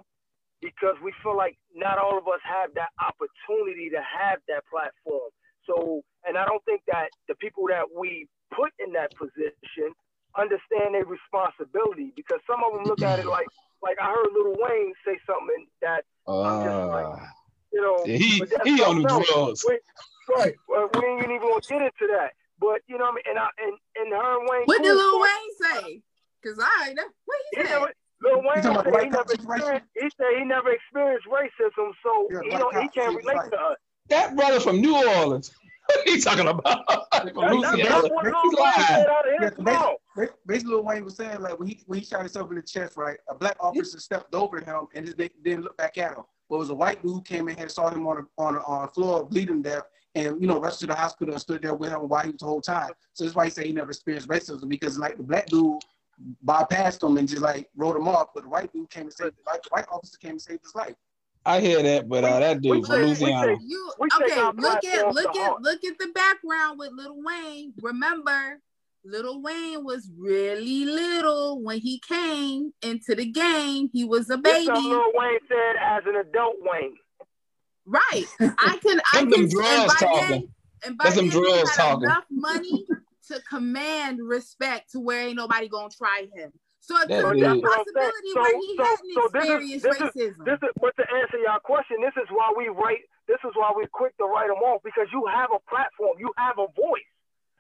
because we feel like not all of us have that opportunity to have that platform. So, and I don't think that the people that we put in that position understand their responsibility because some of them look at it like, like I heard Lil Wayne say something that uh, I'm just like, you know, he he on the drugs. We, right, we ain't even gonna get into that. But you know what I mean? And I and and her and Wayne. What did Lil Wayne say? Cause I know what he, he said. Never, Lil Wayne said he never, experienced, he said he never experienced racism, so yeah, you know he can't relate right. to us. That brother from New Orleans. *laughs* What are you talking about? From that's, that's what Lil Wayne said out of his mouth. Basically, Lil Wayne was saying like when he when he shot himself in the chest, right? A black officer stepped over him and just didn't look back at him. But it was a white dude who came in here, saw him on a, on a, on a floor bleeding death, and you know rushed to the hospital and stood there with him while he was the whole time. So that's why he said he never experienced racism because like the black dude bypassed him and just like wrote him off. But the white dude came and saved, like the white officer came and saved his life. I hear that, but uh, that dude from Louisiana. You, okay, look at look at look at the background with Little Wayne. Remember, Little Wayne was really little when he came into the game. He was a baby. That's Lil Wayne said as an adult Wayne. Right. I can I can drugs and by talking. Then, and by That's then some drugs talking. enough money *laughs* to command respect to where ain't nobody gonna try him. So it could be a possibility So- where he so- hadn't so this is- experienced this is- racism. This is, but to answer your question, this is why we write. This is why we're quick to write them off because you have a platform, you have a voice,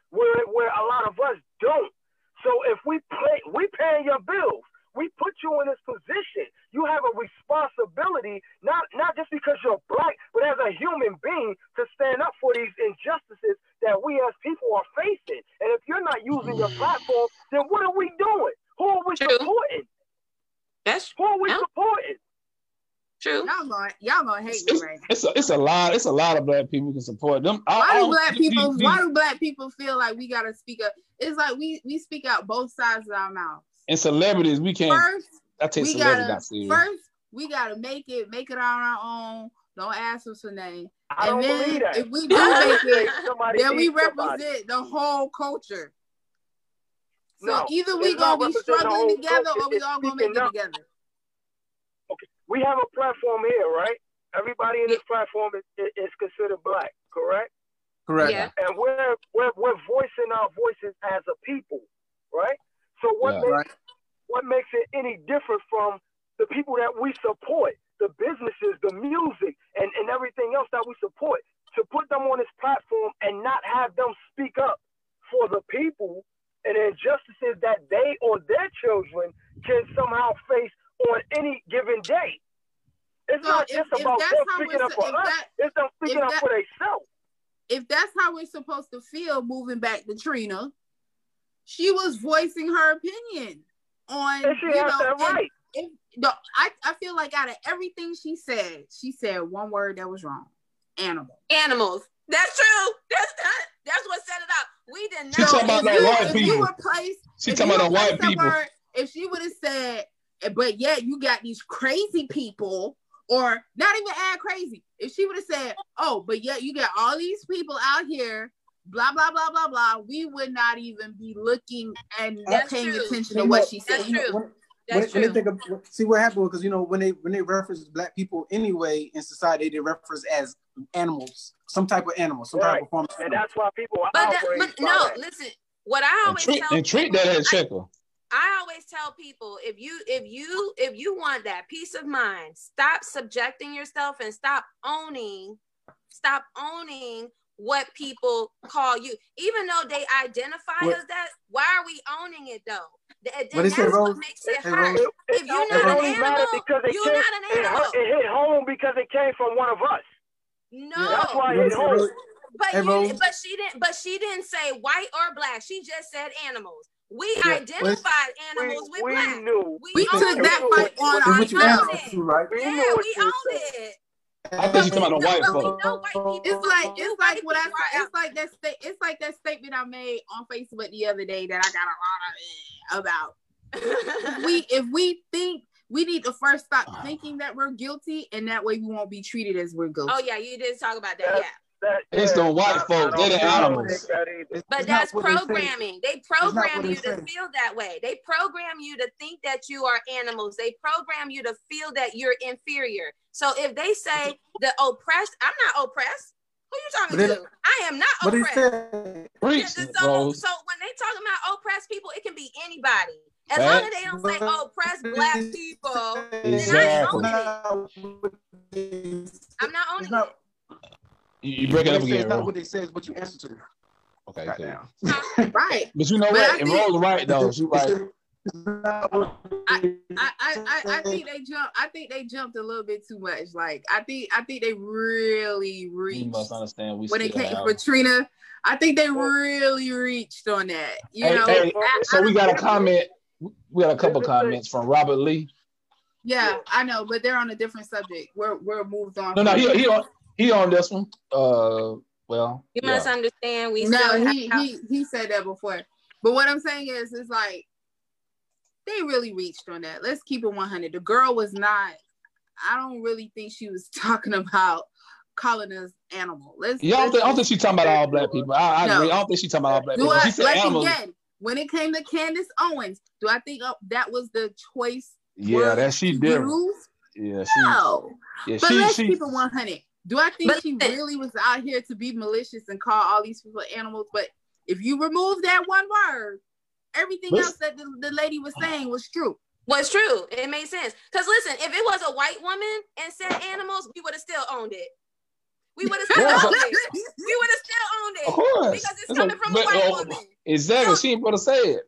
where where a lot of us don't. So if we pay, we paying your bills. We put you in this position. You have a responsibility, not not just because you're black, but as a human being, to stand up for these injustices that we as people are facing. And if you're not using your mm. platform, then what are we doing? Who are we True. supporting? That's Who are we Yeah. supporting? true. Y'all gonna y'all gonna hate me It's, right now. it's a it's a lot it's a lot of black people who can support them. I- I Why do don't- black people? Why do black people feel like we gotta speak up? It's like we we speak out both sides of our mouths. And celebrities we can't. First, I take we celebrities gotta not serious. first we gotta make it make it on our own. Don't ask us for name. I don't And then believe that. if we do make it, then we needs somebody. represent the whole culture. So No, either we it's not gonna be struggling together culture, or we it's all gonna make speaking it up. together. Okay. We have a platform here, right? Everybody in this platform is, is, is considered black, correct? Correct. Yeah. And we're, we're we're voicing our voices as a people, right? So what Yeah. makes Right. What makes it any different from the people that we support, the businesses, the music, and, and everything else that we support, to put them on this platform and not have them speak up for the people and the injustices that they or their children can somehow face on any given day. It's not if- just about them speaking up for us, that- it's them speaking up that- for themselves. If that's how we're supposed to feel moving back to Trina, she was voicing her opinion on And she you has know, that right. if, no, I, I feel like out of everything she said, she said one word that was wrong. Animal. Animals. That's true. That's that. That's what set it up. We did She not. talking about if you, white if people. you replace, She if talking about the white people. her- if she would have said, but yeah, you got these crazy people, or not even add crazy. If she would have said, oh, but yeah, you got all these people out here, blah blah blah blah blah, we would not even be looking and That's paying true. attention You to what know, she That's said. you know, true. when- when, That's when they true. think of, see what happened because you know when they when they reference black people anyway in society they reference as animals some type of animal some type of form of And that's why people are But, that, but no, that. listen. What I And always treat, tell and treat people- that as checker. I always tell people if you if you if you want that peace of mind, stop subjecting yourself and stop owning, stop owning what people call you. Even though they identify What- as that, why are we owning it though? Th- And What is that's it, what makes it Hey, hurt. Rose. It, If it, you're it not an only matter animal, because it you're came, not an it, animal. it hit home because it came from one of us. No, That's why it hit home. but you, but she didn't. But she didn't say white or black. She just said animals. We Yeah. identified animals We, with we black. knew. We, We took it. that fight on It's what you own asked it. us to, right? We Yeah, we you own it. I think she's talking about white But we white. It's like You it's like white what I it's like that sta- it's like that statement I made on Facebook the other day that I got a lot of about. *laughs* We if we think we need to first stop ah. thinking that we're guilty, and that way we won't be treated as we're guilty. oh yeah, you did talk about that. Yeah, That, It's yeah, the white folks. folk, they're the don't- I don't animals. that. It's- but it's that's what they programming. They program you they to say. feel that way. They program you to think that you are animals. They program you to feel that you're inferior. So if they say the oppressed, I'm not oppressed. Who are you talking But to? I am not But oppressed. said, Preach, Yeah, so, so when they talking about oppressed people, it can be anybody. As Right. long as they don't say oppressed black people, Exactly. I'm not owning It's not- it. You, you break it up What again, is not what they say, it's what you answer to. Okay, Right cool. *laughs* Right. But you know But what? I And think- right though. She right. It's not what I, I, I, I think they jumped. I think they jumped a little bit too much. Like I think I think they really reached. You must understand. We when it came have- for Trina. I think they really reached on that. You Hey, know, hey, I- so I we got a comment. We got a couple comments from Robert Lee. Yeah, I know, but they're on a different subject. We're we're moved on. No, no, he he on he on this one. Uh, well, You yeah. must understand. We no, still he have, he he said that before. But what I'm saying is, is like they really reached on that. Let's keep it 100. The girl was not. I don't really think she was *laughs* talking about calling us animal. Let's. Yeah, I don't, think, I don't think she's talking about all black people. I, I No. agree. I don't think she's talking about all black do people. I, She said like animals. again when it came to Candace Owens? Do I think uh, that was the choice? Yeah, that she did. different. use? Yeah, she. No, Yeah, but she. let's she keep it 100. Do I think But she listen. really was out here to be malicious and call all these people animals? But if you remove that one word, everything else that the, the lady was saying was true. Was true. It made sense. Because listen, if it was a white woman and said animals, we would have still owned it. We would have still owned it. We would have still owned it. Of course. Because it's coming from a white uh, woman. Exactly. She ain't gonna say it.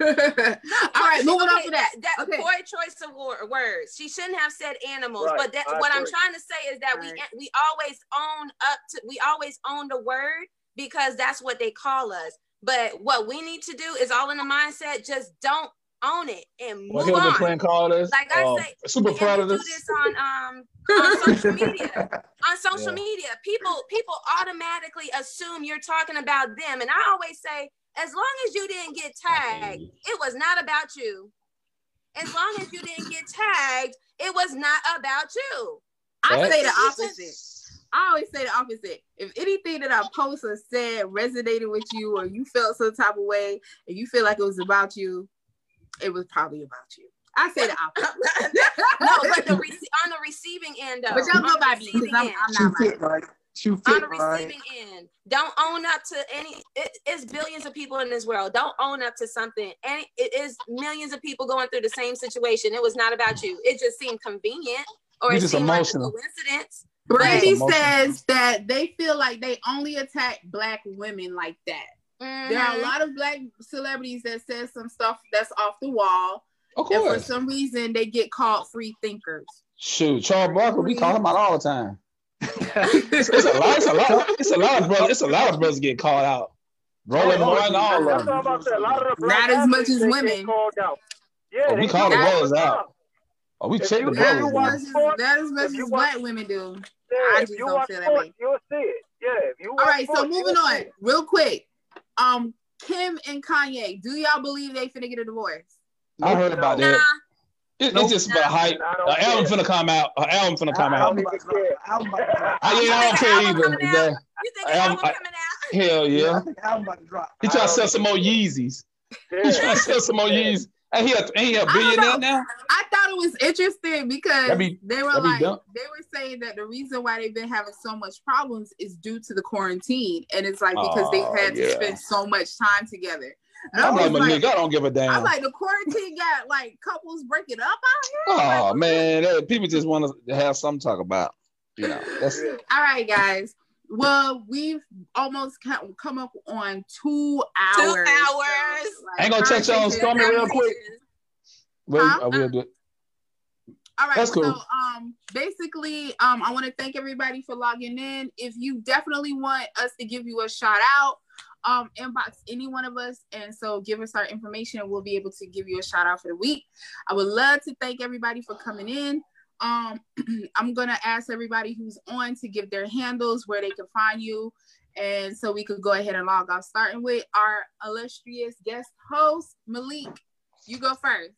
All right, moving on to that. That Okay. poor choice of wor- words. She shouldn't have said animals. Right, But that, I what I'm trying to say is that we Right. we always own up to we always own the word because that's what they call us. But what we need to do is all in the mindset. Just don't own it and What move Hillary on. Clinton called us? Like I um, say, super and we do predators. this on um on social media. *laughs* On social Yeah. media, people people automatically assume you're talking about them, and I always say, as long as you didn't get tagged, it was not about you. As long as you didn't get tagged, it was not about you. I say the opposite. I always say the opposite. If anything that I post or said resonated with you, or you felt some type of way, and you feel like it was about you, it was probably about you. I say the opposite. *laughs* no, but the rece- on the receiving end, though, but y'all on go the by me because I'm. I'm Shoe not like fit on fit the right. receiving end. Don't own up to any. It, it's billions of people in this world. Don't own up to something. And it is millions of people going through the same situation. It was not about you. It just seemed convenient, or You it seemed emotional. like a coincidence. Brandy says that they feel like they only attack black women like that. There are a Mhm. lot of black celebrities that says some stuff that's off the wall, Of and for some reason they get called free thinkers. Shoot, Charles Barkley, we call him out all the time. It's, it's a lot. It's a lot. It's a lot of brothers. It's a lot of brothers getting called out. Roland Oh, Martin, all of what them. about to say. A lot of the Not as much as they get women. Called out. Yeah, Oh, we call the it brothers the out. time. Oh, we If check the if Not as brothers. watch much as, sports, not as much as watch- black women do. Yeah, I just don't feel that way. You'll see it. Yeah, if you All watch right, so moving on, real quick. Um, Kim and Kanye, do y'all believe they finna get a divorce? I heard about Nah, that. It, it's just about hype. I don't An album finna come out. Uh, an album finna come I- out. I'm about to drop- I'm about. I, yeah, I don't care either. Exactly. you think I- an I'm- album coming out? Hell I yeah. think album about to drop. He trying to sell some more Yeezys. He Yeah. trying to sell some more Yeezys. And he a, ain't he a I don't billionaire now? I thought it was interesting because be- they were be like dumb. they were saying that the reason why they've been having so much problems is due to the quarantine, and it's like because they've Oh, had to spend so much time together. And I I'm was like, like, Malik, I don't give a I'm like, the quarantine got like couples breaking up out here. Oh man, that- people just want to have something to talk about. You know, that's Yeah. *laughs* All right, guys. Well, we've almost come come up on two hours. Two So, hours. like, Ain't gonna touch on conversation- Stormy real quick. Well, Huh? I will do it. All right, That's cool. so um basically um I want to thank everybody for logging in. If you definitely want us to give you a shout out, um inbox any one of us and so give us our information and we'll be able to give you a shout out for the week. I would love to thank everybody for coming in. Um *clears throat* I'm going to ask everybody who's on to give their handles where they can find you and so we could go ahead and log off starting with our illustrious guest host Malik. You go first.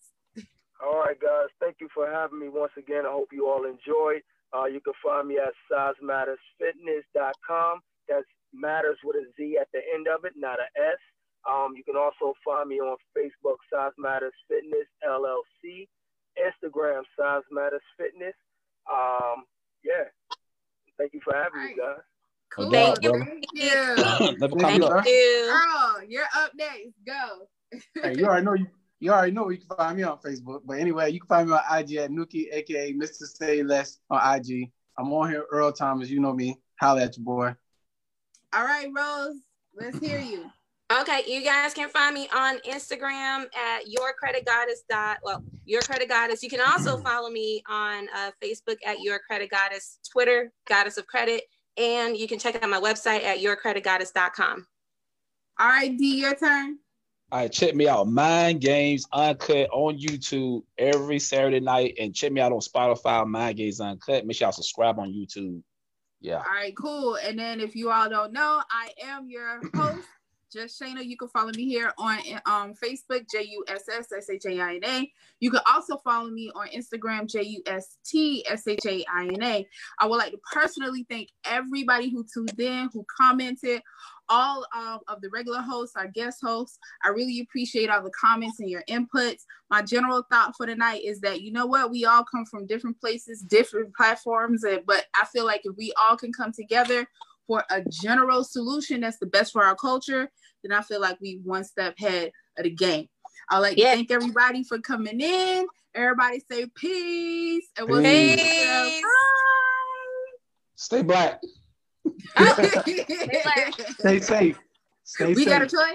All right, guys. Thank you for having me once again. I hope you all enjoyed. Uh, you can find me at sizemattezfitness.com. That's matters with a Z at the end of it, not a S. Um, you can also find me on Facebook, SizeMattez Fitness LLC, Instagram, SizeMattez Fitness. Um, yeah. Thank you for having me, guys. Cool. Thank you. Thank you. Never Thank you, up. sir. Ew. Earl, you're up next. Go. Hey, you already know you. You already know you can find me on Facebook. But anyway, you can find me on IG at Nuki, aka Mr. Say Less on IG. I'm on here, Earl Thomas. You know me. Holla at your boy. All right, Rose. Let's hear you. Okay, you guys can find me on Instagram at your credit goddess dot well your credit goddess. You can also *clears throat* follow me on uh, Facebook at your credit goddess, Twitter goddess of credit, and you can check out my website at yourcreditgoddess.com. All right, D, your turn. All right, check me out. Mind Games Uncut on YouTube every Saturday night, and check me out on Spotify. Mind Games Uncut. Make sure y'all subscribe on YouTube. Yeah. All right, cool. And then if you all don't know, I am your *clears throat* host, Just Shaina. You can follow me here on um, Facebook, J U S S S H A I N A. You can also follow me on Instagram, J U S T S H A I N A. I would like to personally thank everybody who tuned in, who commented, all um, of the regular hosts, our guest hosts. I really appreciate all the comments and your inputs. My general thought for tonight is that you know what, we all come from different places, different platforms, and but I feel like if we all can come together for a general solution that's the best for our culture, then I feel like we one step ahead of the game. I'd like Yeah. to thank everybody for coming in. Everybody say peace. And we'll Peace. see you. Stay black. Bye. black. *laughs* Stay safe. Stay we safe. got a choice.